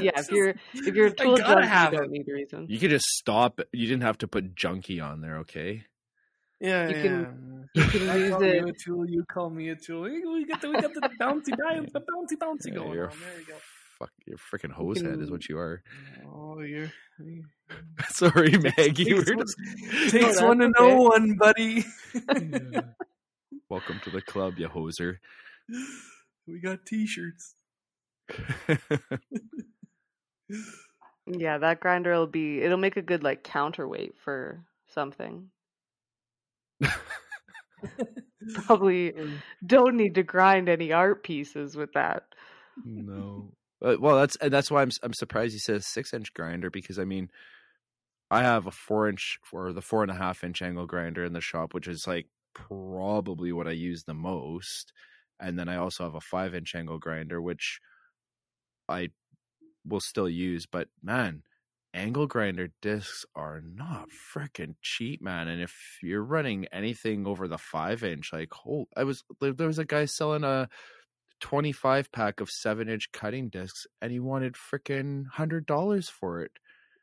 Yeah, if you're if you're a I tool junkie, have you don't it. need a reason. you could just stop. You didn't have to put junkie on there. Okay. Yeah, you yeah. can- You can I use call you a tool. You call me a tool. We we got the we got the bouncy bouncy the bouncy bouncy Yeah, going you're on. There you go. Fuck, you're freaking hose head is what you are. Oh, you're. you- Sorry, Maggie. Takes We're one- just- Takes No, one to that's know okay. one, buddy. Welcome to the club, you hoser. we got t-shirts. Yeah, that grinder will be it'll make a good like counterweight for something. Probably don't need to grind any art pieces with that. no. Uh, well, that's and that's why I'm I'm surprised he says six inch grinder because I mean, I have a four inch or the four and a half inch angle grinder in the shop, which is like probably what I use the most, and then I also have a five inch angle grinder, which I will still use. But man, angle grinder discs are not freaking cheap, man. And if you're running anything over the five inch, like, oh, I was there there was a guy selling a 25 pack of seven inch cutting discs and he wanted freaking hundred dollars for it.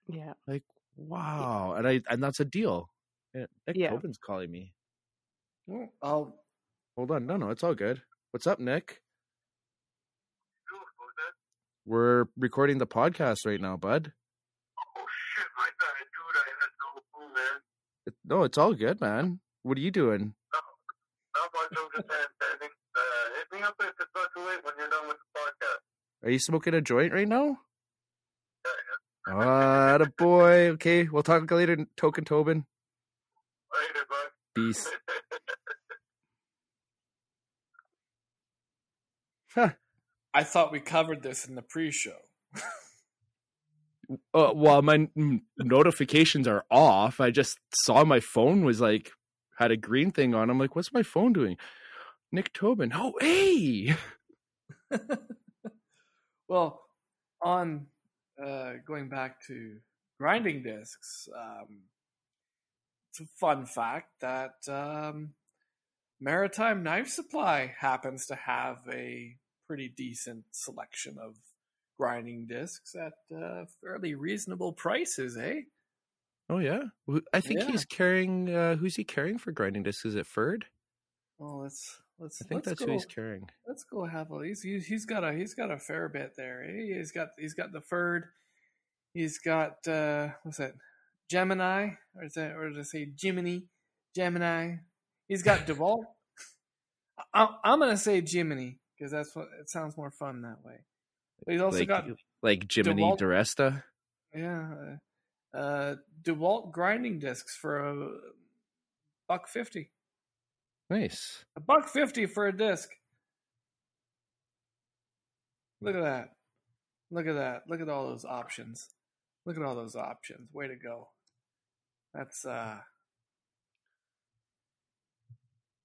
Yeah. Like, wow. And I and that's a deal. Yeah, Nick Yeah. Tobin's calling me. Well, I'll. Hold on. No, no, it's all good. What's up, Nick? We're recording the podcast right now, bud. Shit, my bad, dude. I had no clue, man. It- No, it's all good, man. What are you doing? Not much. I'm just handstanding. Uh, hit me up if it's not too late when you're done with the podcast. Are you smoking a joint right now? Yeah, Ah, a boy. Okay, we'll talk later, Token Tobin. Later, bud. Peace. Huh. I thought we covered this in the pre-show. Uh, well, my n- notifications are off. I just saw my phone was like had a green thing on. I'm like, what's my phone doing? Nick Tobin. Oh, hey. well, on uh, going back to grinding discs, um, it's a fun fact that um, Maritime Knife Supply happens to have a pretty decent selection of grinding discs at uh, fairly reasonable prices, eh? Oh yeah. I think Yeah. he's carrying. Uh, who's he carrying for grinding discs? Is it Pferd? Well, let's let's I think let's that's go, who he's carrying. Let's go have a he's, he's got a he's got a fair bit there. Eh? He's got he's got the Pferd. He's got uh what's that? Gemini or is that or did I say Jiminy? Gemini. He's got DeWalt. I, I'm gonna say Jiminy because that's what it sounds more fun that way. He's also like, got like Jiminy DeWalt- DiResta. yeah uh, uh DeWalt grinding discs for a buck fifty. Nice. A buck fifty for a disc. Look at that. Look at that. Look at all those options. Look at all those options. Way to go. That's uh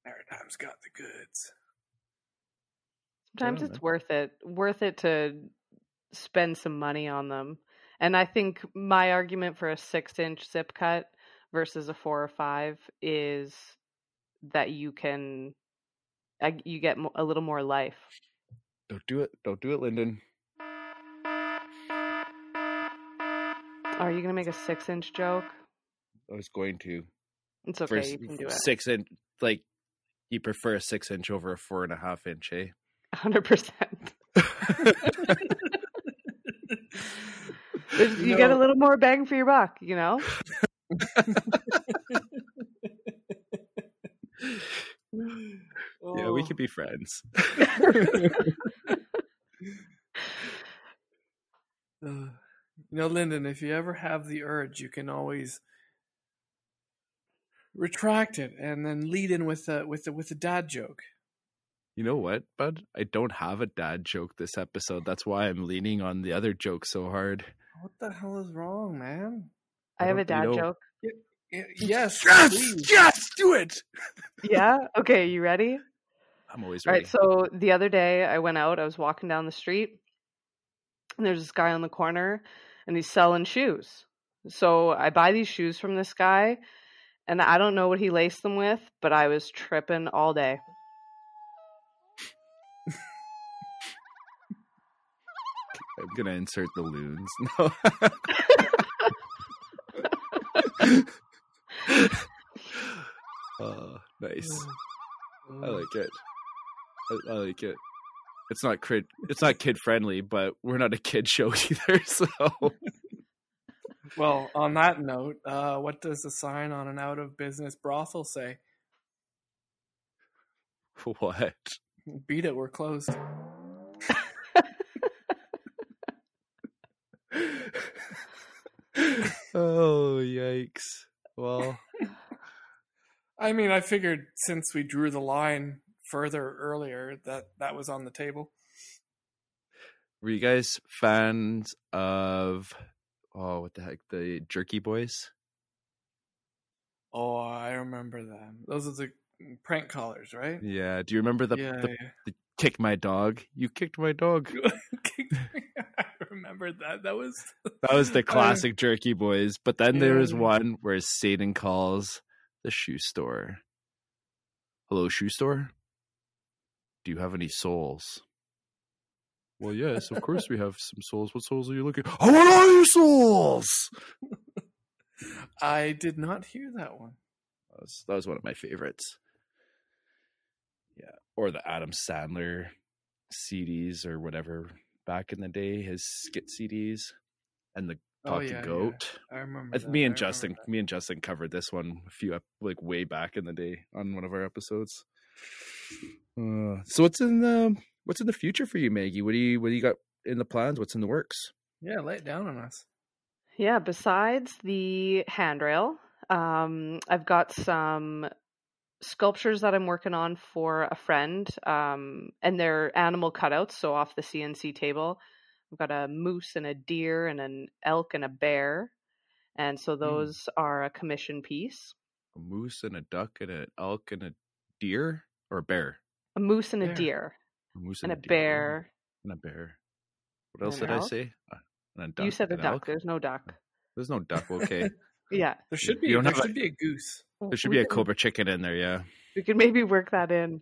Maritime's got the goods. Sometimes it's man. worth it. Worth it to spend some money on them. And I think my argument for a six inch zip cut versus a four or five is that you can, you get a little more life. Don't do it. Don't do it, Lyndon. Are you gonna make a six inch joke? I was going to. It's okay, First, you can do it. six inch. Like you prefer a six inch over a four and a half inch, eh? Hundred percent. You You get a little more bang for your buck, you know. yeah, we could be friends. Uh, you know, Lyndon, if you ever have the urge, you can always retract it and then lead in with a with a with a dad joke. You know what, bud? I don't have a dad joke this episode. That's why I'm leaning on the other joke so hard. What the hell is wrong, man? I have a don't- you dad know- joke. Y- Yes, please. yes, do it. Yeah. Okay. You ready? I'm always ready. right. So the other day I went out. I was walking down the street, and there's this guy on the corner, and he's selling shoes. So I buy these shoes from this guy, and I don't know what he laced them with, but I was tripping all day. I'm gonna insert the loons. No. oh, nice. I like it. I, I like it. It's not kid. It's not kid friendly, but we're not a kid show either. So Well, on that note, uh, what does the sign on an out of business brothel say? what? Beat it, we're closed. Oh yikes! Well, I mean, I figured since we drew the line further earlier that that was on the table. were you guys fans of? Oh, what the heck? The Jerky Boys. Oh, I remember them. Those are the prank callers, right? Yeah. Do you remember the, yeah, the kick my dog? You kicked my dog. yeah. I remember that. That was That was the classic Jerky Boys. But then there was one where Satan calls the shoe store. Hello, shoe store. Do you have any souls? Well, yes, of course we have some souls. What souls are you looking? I want all your souls. I did not hear that one. That was, that was one of my favorites. Yeah, or the Adam Sandler CDs or whatever back in the day, his skit CDs, and the Oh, yeah, to yeah. Goat. I remember. I that, me and remember Justin, that. me and Justin covered this one a few ep- like way back in the day on one of our episodes. Uh, so what's in the what's in the future for you, Maggie? What do you what do you got in the plans? What's in the works? Yeah, lay it down on us. Yeah, besides the handrail, um, I've got some sculptures that I'm working on for a friend, um, and they're animal cutouts, so off the CNC table. I've got a moose and a deer and an elk and a bear, and so those are a commission piece. A moose and a duck and an elk and a deer or a bear. A moose and a deer A moose and a deer. bear. and a bear. What else And did an I elk? say? Uh, and a duck. You said a an duck. elk? There's no duck. There's no duck. Okay, Yeah, There should You be. don't There have a- should be a goose. there should we be a can- cobra chicken in there. Yeah. We can maybe work that in.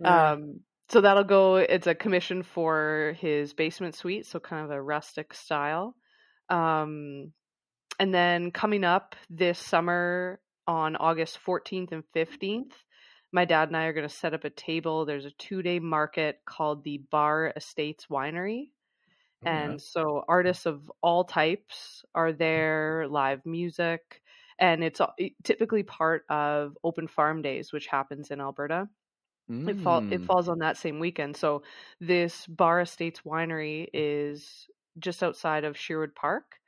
Yeah. Um, so that'll go. It's a commission for his basement suite, so kind of a rustic style. Um, and then coming up this summer on August 14th and 15th, my dad and I are going to set up a table. There's a two day market called the Bar Estates Winery. Oh, yeah. And so artists of all types are there, live music, and it's typically part of Open Farm Days, which happens in Alberta. It, fall, it Mm. falls on that same weekend. So this Bar Estates Winery is just outside of Sherwood Park,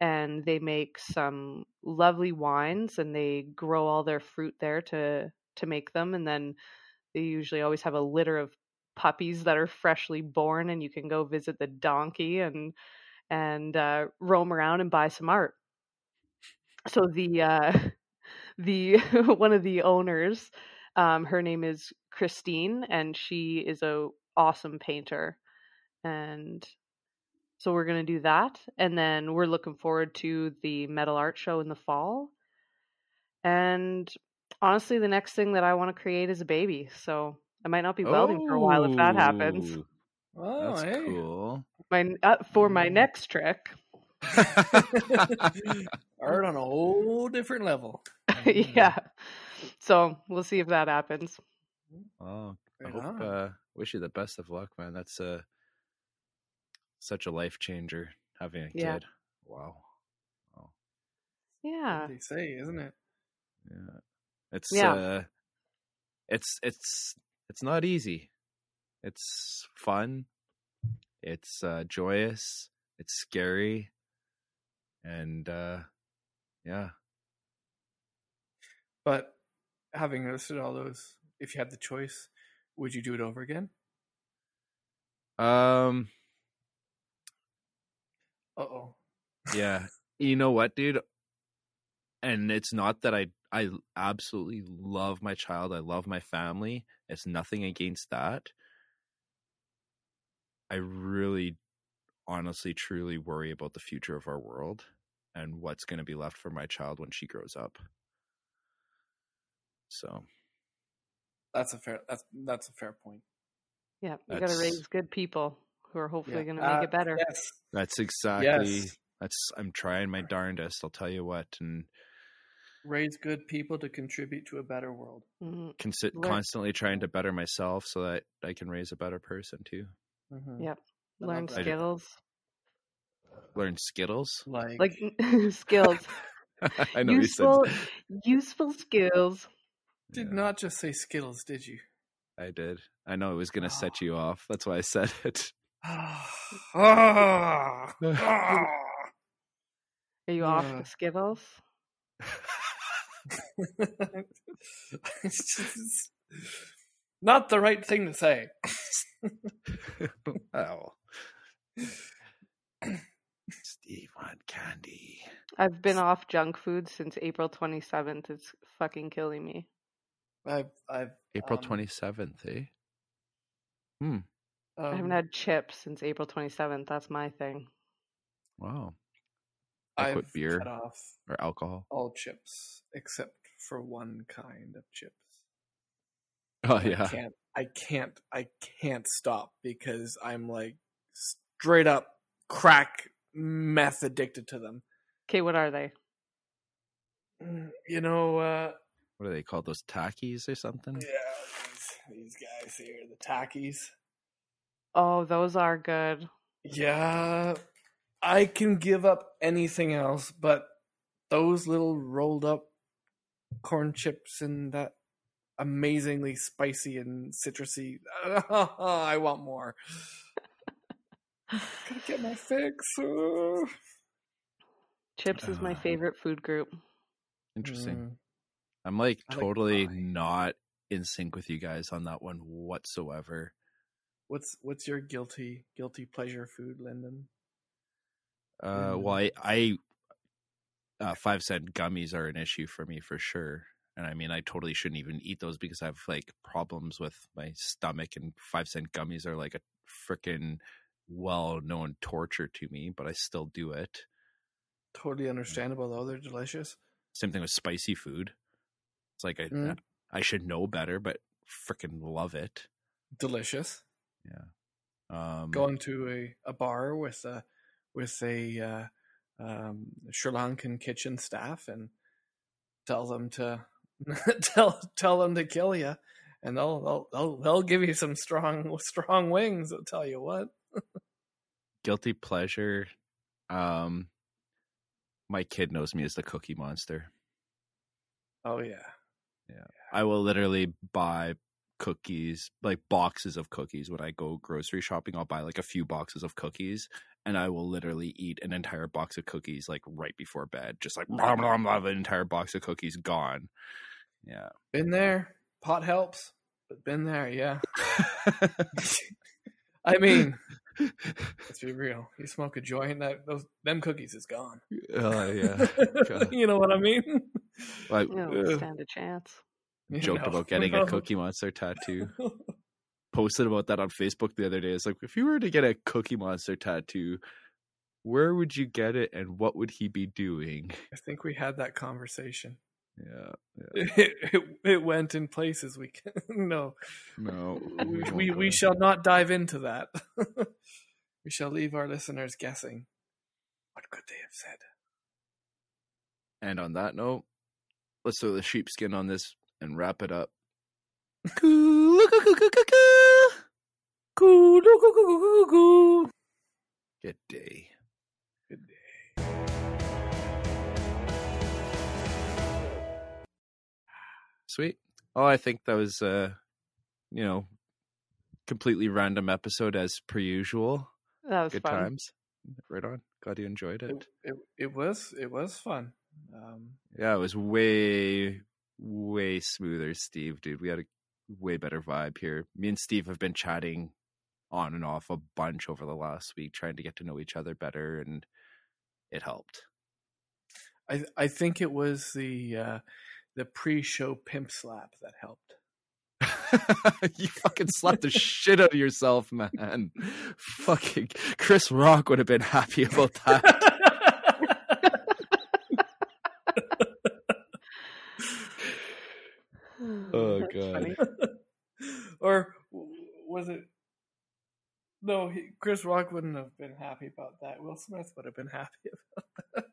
and they make some lovely wines, and they grow all their fruit there to to make them, and then they usually always have a litter of puppies that are freshly born, and you can go visit the donkey and and uh, roam around and buy some art. So the uh, the one of the owners um, her name is Christine, and she is a awesome painter. And so we're gonna do that, and then we're looking forward to the metal art show in the fall. And honestly, the next thing that I want to create is a baby. So I might not be welding for a while if that happens. Oh, Oh, That's hey. cool. My uh, for my next trick, Art on a whole different level. yeah. So we'll see if that happens. Oh, I Right hope. Uh, wish you the best of luck, man. That's uh, such a life changer having a Yeah. kid. Wow. Wow. Yeah. What they say, isn't it? Yeah. It's Yeah. uh it's it's it's not easy. It's fun. It's uh joyous. It's scary. And uh yeah. But having listed all those, if you had the choice, would you do it over again? Um Uh oh. yeah. you know what, dude? And it's not that I I absolutely love my child. I love my family. It's nothing against that. I really honestly truly worry about the future of our world and what's going to be left for my child when she grows up. So, That's a fair. That's that's a fair point. Yeah. You got to raise good people who are hopefully Yeah. going to make Uh, it better. Yes. that's exactly Yes. that's I'm trying my darndest, I'll tell you what, and Raise good people to contribute to a better world. Mhm. consi- Learn- constantly trying to better myself so that I can raise a better person too. Mhm. Yep. Learn that. skills. Learn Skittles. Like, Like skills. I know you useful said useful skills. did Yeah, not just say Skittles, did you? I did. I know it was going to set you off. That's why I said it. Ah, ah, ah. Are you off the Skittles? It's just not the right thing to say. oh. Steve on candy. I've been off junk food since April 27th. It's fucking killing me. I've, I've April um, twenty seventh, eh? Hmm. I haven't um, had chips since April 27th. That's my thing. Wow. I I've quit beer cut off or alcohol. all chips except for one kind of chips. Oh yeah. I can't I can't I can't stop because I'm like straight up crack meth addicted to them. Okay, what are they? Mm, You know, uh What are they called? Those Takis or something? yeah, these, these guys here, the Takis. Oh, those are good. Yeah, I can give up anything else, but those little rolled up corn chips and that amazingly spicy and citrusy. I want more. Gotta get my fix. Chips is my Uh, favorite food group. Interesting. Mm. I'm like I like totally not in sync with you guys on that one whatsoever. What's what's your guilty guilty pleasure food, Lyndon? Uh, Mm. well, I, I uh, five cent gummies are an issue for me for sure. And I mean, I totally shouldn't even eat those because I have like problems with my stomach, and five cent gummies are like a freaking well known torture to me, but I still do it. Totally understandable though; they're delicious. Same thing with spicy food. It's like I, Mm. I should know better, but freaking love it. Delicious. Yeah. Um, Going to a, a bar with a with a uh, um, Sri Lankan kitchen staff and tell them to tell tell them to kill you, and they'll they'll they'll, they'll give you some strong strong wings. I'll tell you what. guilty pleasure. Um, my kid knows me as the Cookie Monster. Oh yeah. I will literally buy cookies, like boxes of cookies when I go grocery shopping. I'll buy like a few boxes of cookies and I will literally eat an entire box of cookies like right before bed. Just like blah, blah, blah, an entire box of cookies gone. Yeah. Been there. Pot helps, but been there. Yeah. I mean, let's be real. You smoke a joint, that those them cookies is gone. Oh, yeah. You know what I mean? I You don't uh, stand a chance. You joked know. about getting a Cookie Monster tattoo. Posted about that on Facebook the other day. It's like, if you were to get a Cookie Monster tattoo, where would you get it and what would he be doing? I think we had that conversation. Yeah. It, it, it went in places we can no. No. We, we, we shall not dive into that. we shall leave our listeners guessing. What could they have said? And on that note, let's throw the sheepskin on this and wrap it up. Good day. Good day. Sweet. Oh, I think that was uh you know completely random episode as per usual. That was Good fun. times. Right on. Glad you enjoyed it. It, it, it was it was fun. Um, Yeah, it was way way smoother, Steve, dude. We had a way better vibe here. Me and Steve have been chatting on and off a bunch over the last week trying to get to know each other better and it helped. I I think it was the uh, the pre-show pimp slap that helped. you fucking slapped the shit out of yourself, man. fucking Chris Rock would have been happy about that. Oh, That's God. or was it? No, he, Chris Rock wouldn't have been happy about that. Will Smith would have been happy.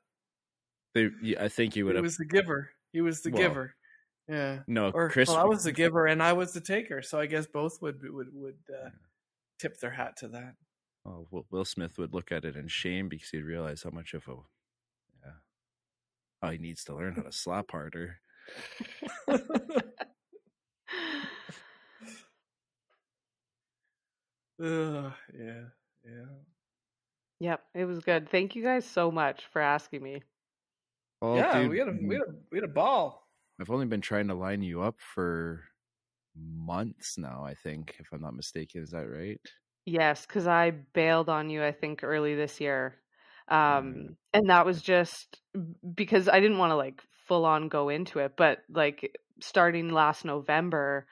They, yeah, I think you would He have. was the giver. He was the Well, giver. Yeah. No, Or Chris. well, I was the giver and I was the taker, so I guess both would would would uh, tip their hat to that. Oh, Will, Will Smith would look at it in shame because he'd realize how much of a. Yeah. how he needs to learn how to slap harder. Ugh, yeah, yeah. Yep, it was good. Thank you guys so much for asking me. Oh, yeah, dude, we had a we had a we had a ball. I've only been trying to line you up for months now. I think, if I'm not mistaken, is that right? Yes, because I bailed on you, I think, early this year. Um, Mm. and that was just because I didn't want to like full on go into it, but like starting last November,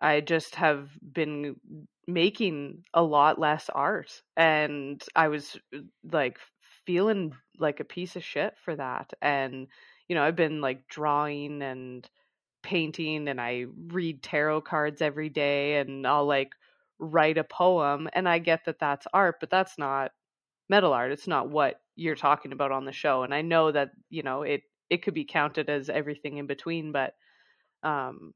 I just have been making a lot less art. And I was like feeling like a piece of shit for that. And, you know, I've been like drawing and painting and I read tarot cards every day and I'll like write a poem and I get that that's art, but that's not metal art. It's not what you're talking about on the show. And I know that, you know, it it could be counted as everything in between, but um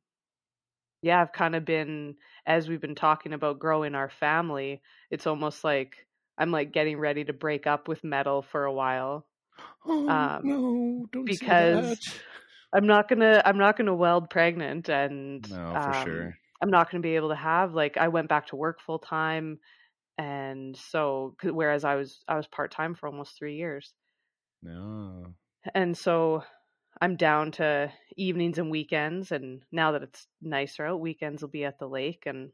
yeah, I've kind of been as we've been talking about growing our family, it's almost like I'm like getting ready to break up with metal for a while. Oh Um, no! Don't say because. I'm not gonna I'm not gonna weld pregnant and No, for um, sure. I'm not gonna be able to have like I went back to work full time and so whereas I was I was part time for almost three years No. and so I'm down to evenings and weekends and now that it's nicer out weekends will be at the lake and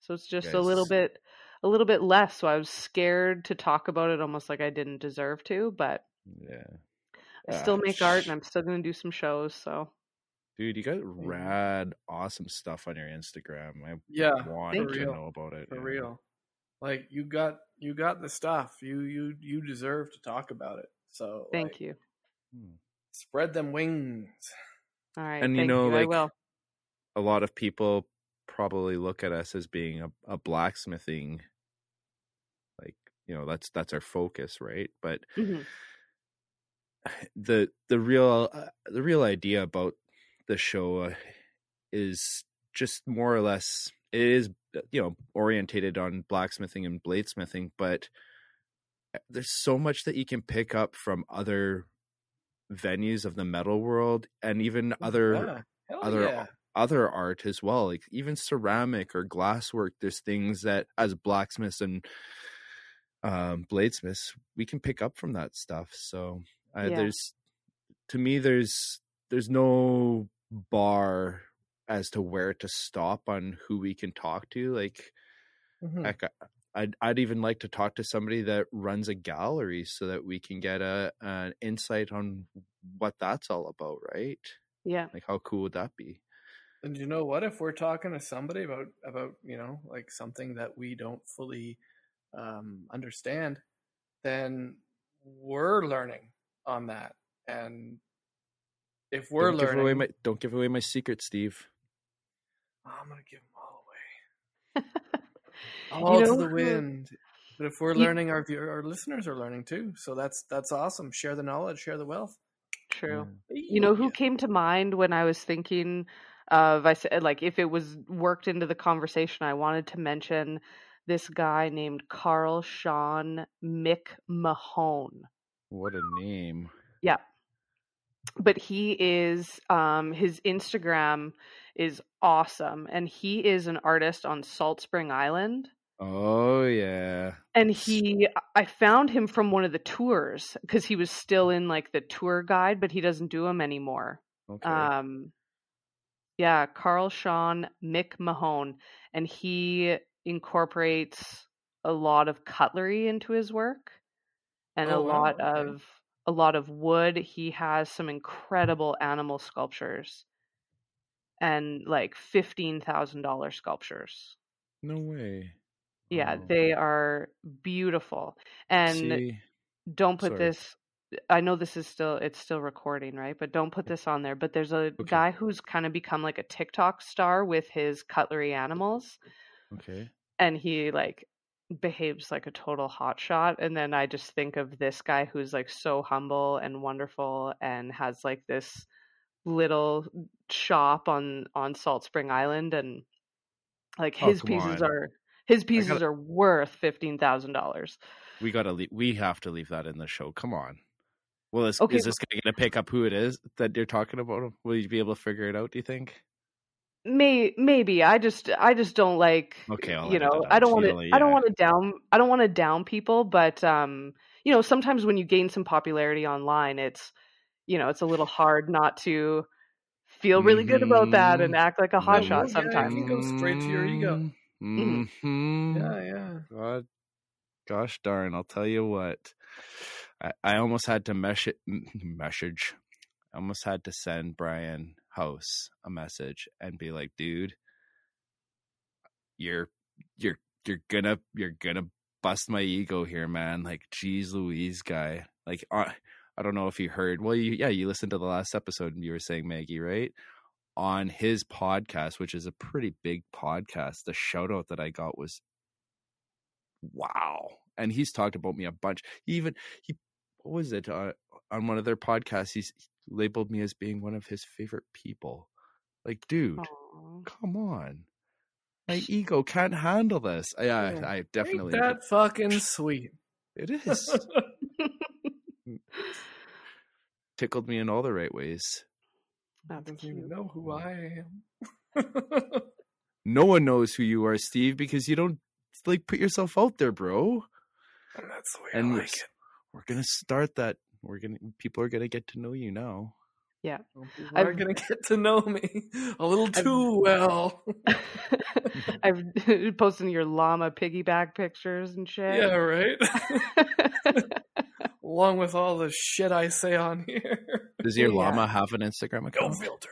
so it's just a little bit a little bit less so I was scared to talk about it almost like I didn't deserve to but Yeah. I Ah, still make art and I'm still going to do some shows so Dude, you got rad, awesome stuff on your Instagram. I Yeah, wanted Thank to you. know about it. for yeah. real. Like you got you got the stuff. You you you deserve to talk about it. So thank like, you Hmm. Spread them wings. all right And you know, I like, will A lot of people probably look at us as being a, a blacksmithing, like you know, that's that's our focus, right? But Mhm. the the real uh, the real idea about the show uh, is just more or less it is you know orientated on blacksmithing and bladesmithing but uh, there's so much that you can pick up from other venues of the metal world and even other Yeah. Other yeah. other art as well like even ceramic or glasswork there's things that as blacksmiths and um bladesmiths we can pick up from that stuff so uh, Yeah. there's to me there's there's no bar as to where to stop on who we can talk to like Mhm. heck I'd, I'd even like to talk to somebody that runs a gallery so that we can get a an insight on what that's all about right yeah like how cool would that be And you know what? If we're talking to somebody about about you know like something that we don't fully um, understand, then we're learning on that. And if we're don't give learning, away my don't give away my secret, Steve. I'm gonna give them all away. Oh, All know to the wind. But if we're You- learning, our viewer, our listeners are learning too. So that's that's awesome. Share the knowledge, share the wealth. true Yeah. You know who Yeah. came to mind when I was thinking of I said like if it was worked into the conversation, I wanted to mention this guy named Carl Sean Mick Mahone. What a name! Yeah. But he is um his Instagram is awesome and he is an artist on Salt Spring Island. Oh yeah, And he, I found him from one of the tours because he was still in like the tour guide, but he doesn't do them anymore. okay. Um, yeah, Carl Sean McMahon, and he incorporates a lot of cutlery into his work, and Oh, a lot okay. of a lot of wood. He has some incredible animal sculptures, and like fifteen thousand dollar sculptures. no way. Yeah, Oh. they are beautiful. And See, don't put sorry. this I know this is still it's still recording, right? But don't put this on there. But there's a guy who's kind of become like a TikTok star with his cutlery animals okay. and he like behaves like a total hotshot and then I just think of this guy who's like so humble and wonderful and has like this little shop on on Salt Spring Island and like Oh, his pieces on. are his pieces gotta- are worth fifteen thousand dollars. We gotta leave. We have to leave that in the show. Come on. Well, is, Okay, is this guy gonna pick up who it is that you're talking about? Will you be able to figure it out? Do you think? May maybe I just I just don't like Okay, I'll you know I don't want to You'll- I don't want to down I don't want to down people but um you know sometimes when you gain some popularity online it's you know it's a little hard not to feel really good about that and Mhm. act like a Yeah, hotshot yeah, sometimes. you go straight to your ego. Mm-hmm. Yeah, yeah. God, gosh darn! I'll tell you what. I, I almost had to mesh it, message. I almost had to send Brian House a message and be like, "Dude, you're you're you're gonna you're gonna bust my ego here, man. Like, geez, Louise, guy. Like, uh, I don't know if you heard. Well, you yeah, you listened to the last episode and you were saying Maggie, right? On his podcast, which is a pretty big podcast, the shout out that I got was wow. And he's talked about me a bunch. He even he what was it uh, on one of their podcasts? He's he labeled me as being one of his favorite people. Like, dude, Aw. come on. my ego can't handle this. I, I, Yeah. I Ain't definitely. that fucking sweet. It is tickled me in all the right ways. That's Doesn't even know who mm. I am. No one knows who you are, Steve, because you don't like put yourself out there, bro. and that's the way And I we're like it. We're gonna start that. We're gonna people are gonna get to know you now. People I've- are gonna get to know me a little I've- too well. I've posting your llama piggyback pictures and shit. yeah, right. Along with all the shit I say on here. Does your Yeah. llama have an Instagram No account? filter.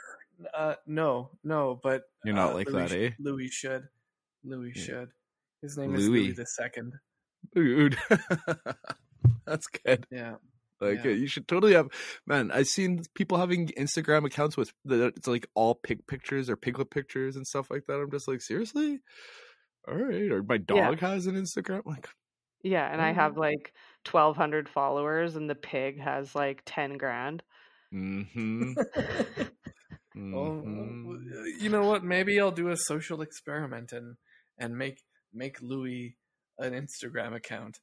Uh, no, no, but You're not uh, like Louis, that, eh? Louis should. Louis Yeah. should. His name is Louis. Louis the Second. Dude, that's good. Yeah. Like Yeah. uh, you should totally have. Man, I've seen people having Instagram accounts with the it's like all pig pictures or piglet pictures and stuff like that. I'm just like, seriously. All right, or my Yeah. dog has an Instagram. Like, Yeah, and I Mm. have like twelve hundred followers, and the pig has like ten grand. mm-hmm. Oh, mhm. you know what? Maybe I'll do a social experiment and and make make Louis an Instagram account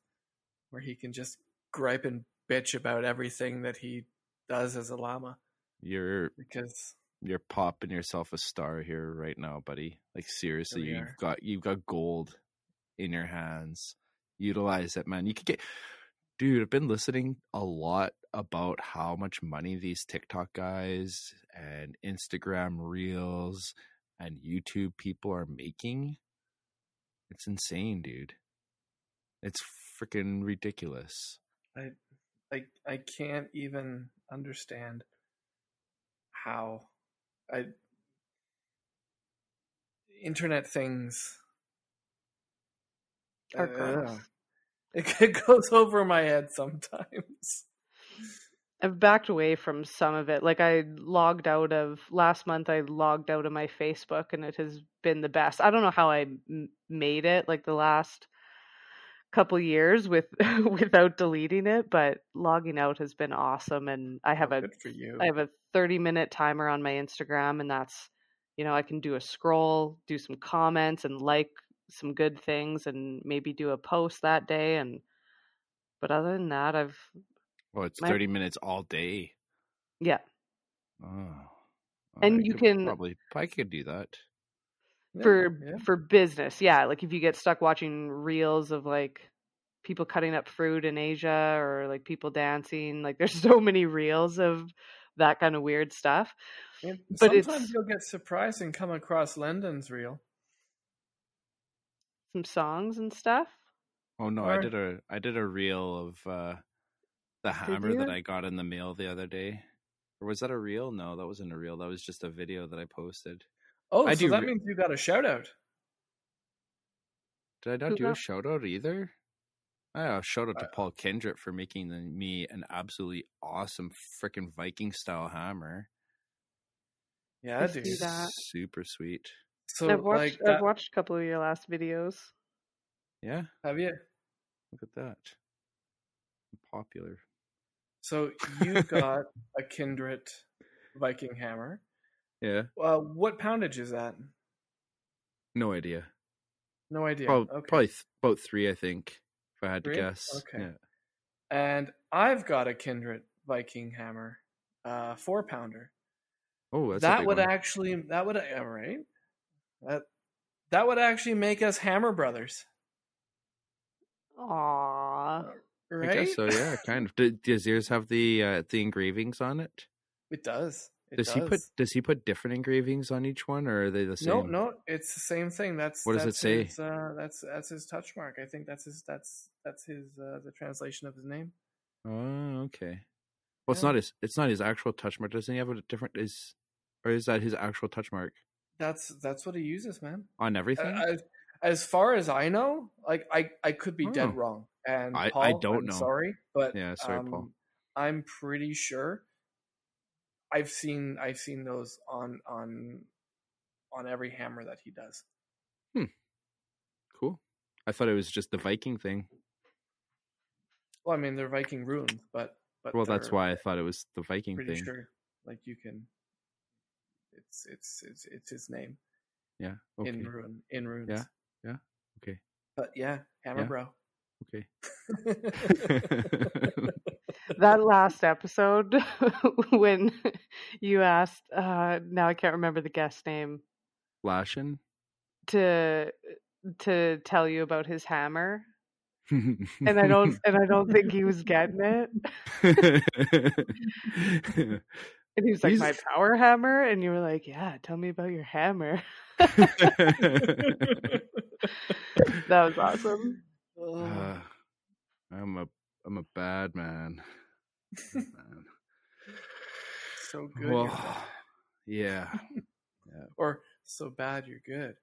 where he can just gripe and bitch about everything that he does as a llama You're because you're popping yourself a star here right now, buddy. Like seriously, you've are. got you've got gold in your hands. Utilize it, man. You could get dude, I've been listening a lot about how much money these TikTok guys and Instagram reels and YouTube people are making. It's insane, dude. It's freaking ridiculous. I I I can't even understand how I internet things Are uh, it, it goes over my head sometimes. I've backed away from some of it. Like I logged out of last month. I logged out of my Facebook, and it has been the best. I don't know how I m- made it like the last couple years with without deleting it, but logging out has been awesome. And I have a for you. I have a 30 minute timer on my Instagram, and that's, you know, I can do a scroll, do some comments, and like some good things, and maybe do a post that day. And, but other than that, I've, Oh, it's My- 30 minutes all day. yeah, Oh. And I you can- probably I could do that. Yeah, for yeah. for business, yeah. Like if you get stuck watching reels of like people cutting up fruit in Asia or like people dancing, like there's so many reels of that kind of weird stuff. And but it's- sometimes you'll get surprised and come across Lyndon's reel. Some songs and stuff. Oh no, I did a I did a reel of uh the hammer that? I got in the mail the other day. Or was that a reel? No, that wasn't a reel. That was just a video that I posted. Oh, I so do that re- means you got a shout out. Did I not Who do a shout out either? Oh, shout out to Uh, Paul Kendrick for making the, me an absolutely awesome freaking Viking style hammer. Yeah, I dude. see that. Super sweet. So I've watched like I've watched a couple of your last videos. Yeah, have you? look at that. Popular. So you got a Kindred Viking hammer. Yeah, Uh, what poundage is that? no idea. No idea. Prob- okay. Probably th- about three, I think, if I had Three? to guess. Okay. Yeah. And I've got a Kindred Viking hammer, uh, four pounder. Oh, that's a that big would one. actually that would all right. That that would actually make us hammer brothers, Aww. right? I guess so. Yeah, kind of. Does yours have the uh, the engravings on it? It does. It does, does. he put Does he put different engravings on each one, or are they the same? No, no, it's the same thing. That's What does it say? His, uh, that's that's his touch mark. I think that's his that's that's his uh, the translation of his name. Oh, okay. Well, it's not his. It's not his actual touch mark. Doesn't he have a different? Is or is that his actual touch mark That's that's what he uses, man. on everything? Uh, as, as far as I know, like I I could be Oh. dead wrong. And I- I don't I'm know. Sorry, but Yeah, sorry, um, Paul. I'm pretty sure. I've seen I've seen those on on on every hammer that he does. Hmm. cool. I thought it was just the Viking thing. Well, I mean they're Viking runes, but but Well, that's why I thought it was the Viking pretty thing. sure like you can. It's it's it's it's his name. Yeah. Okay. in ruin in runes. Yeah, yeah, okay. But yeah, hammer Yeah. bro. Okay. that last episode when you asked uh now I can't remember the guest name Lashin. to to tell you about his hammer and I don't and I don't think he was getting it. And he was like, He's- My power hammer? And you were like, Yeah, tell me about your hammer. That was awesome. Uh, I'm a I'm a bad man. So good. you're well, bad. yeah. or so bad you're good.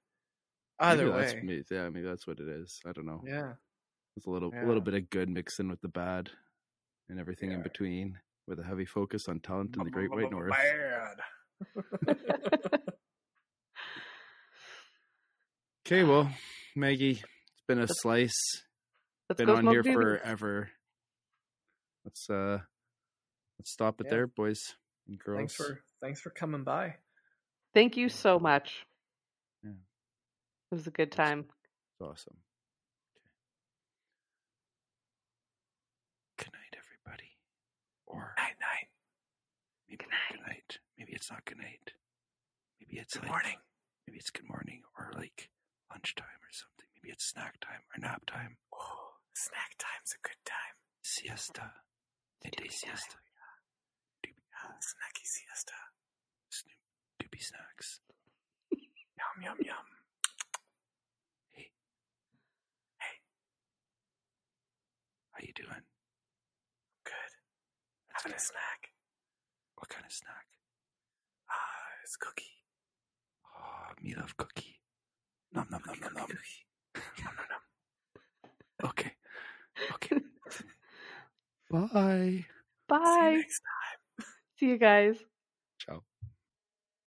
Maybe Either that's way. me- yeah, maybe that's what it is. I don't know. Yeah. It's a little a little bit of good mixed in with the bad, and everything in between, with a heavy focus on talent in the Great White North. Bad. Okay, well, Maggie, it's been a slice. Let's Been on here forever. Let's uh, let's stop it Yeah. there, boys and girls. Thanks for thanks for coming by. Thank you so much. Yeah. It was a good time. It's awesome. Okay. Good night, everybody. Or Night night. maybe Good night. good night. Maybe it's not good night. Maybe it's Good like, morning. Maybe it's good morning or like lunchtime or something. Maybe it's snack time or nap time. Oh, snack time's a good time. Siesta. Midday siesta. Doobie, snacky siesta. snoop, doobie snacks. Yum yum yum. Hey. Hey. How you doing? Good. That's Having a snack. What kind of snack? Ah, it's cookie. Oh, me love cookie. Nom nom nom nom nom. Cookie. Nom, nom, nom. Okay. Okay. Bye. See you Bye. See you guys.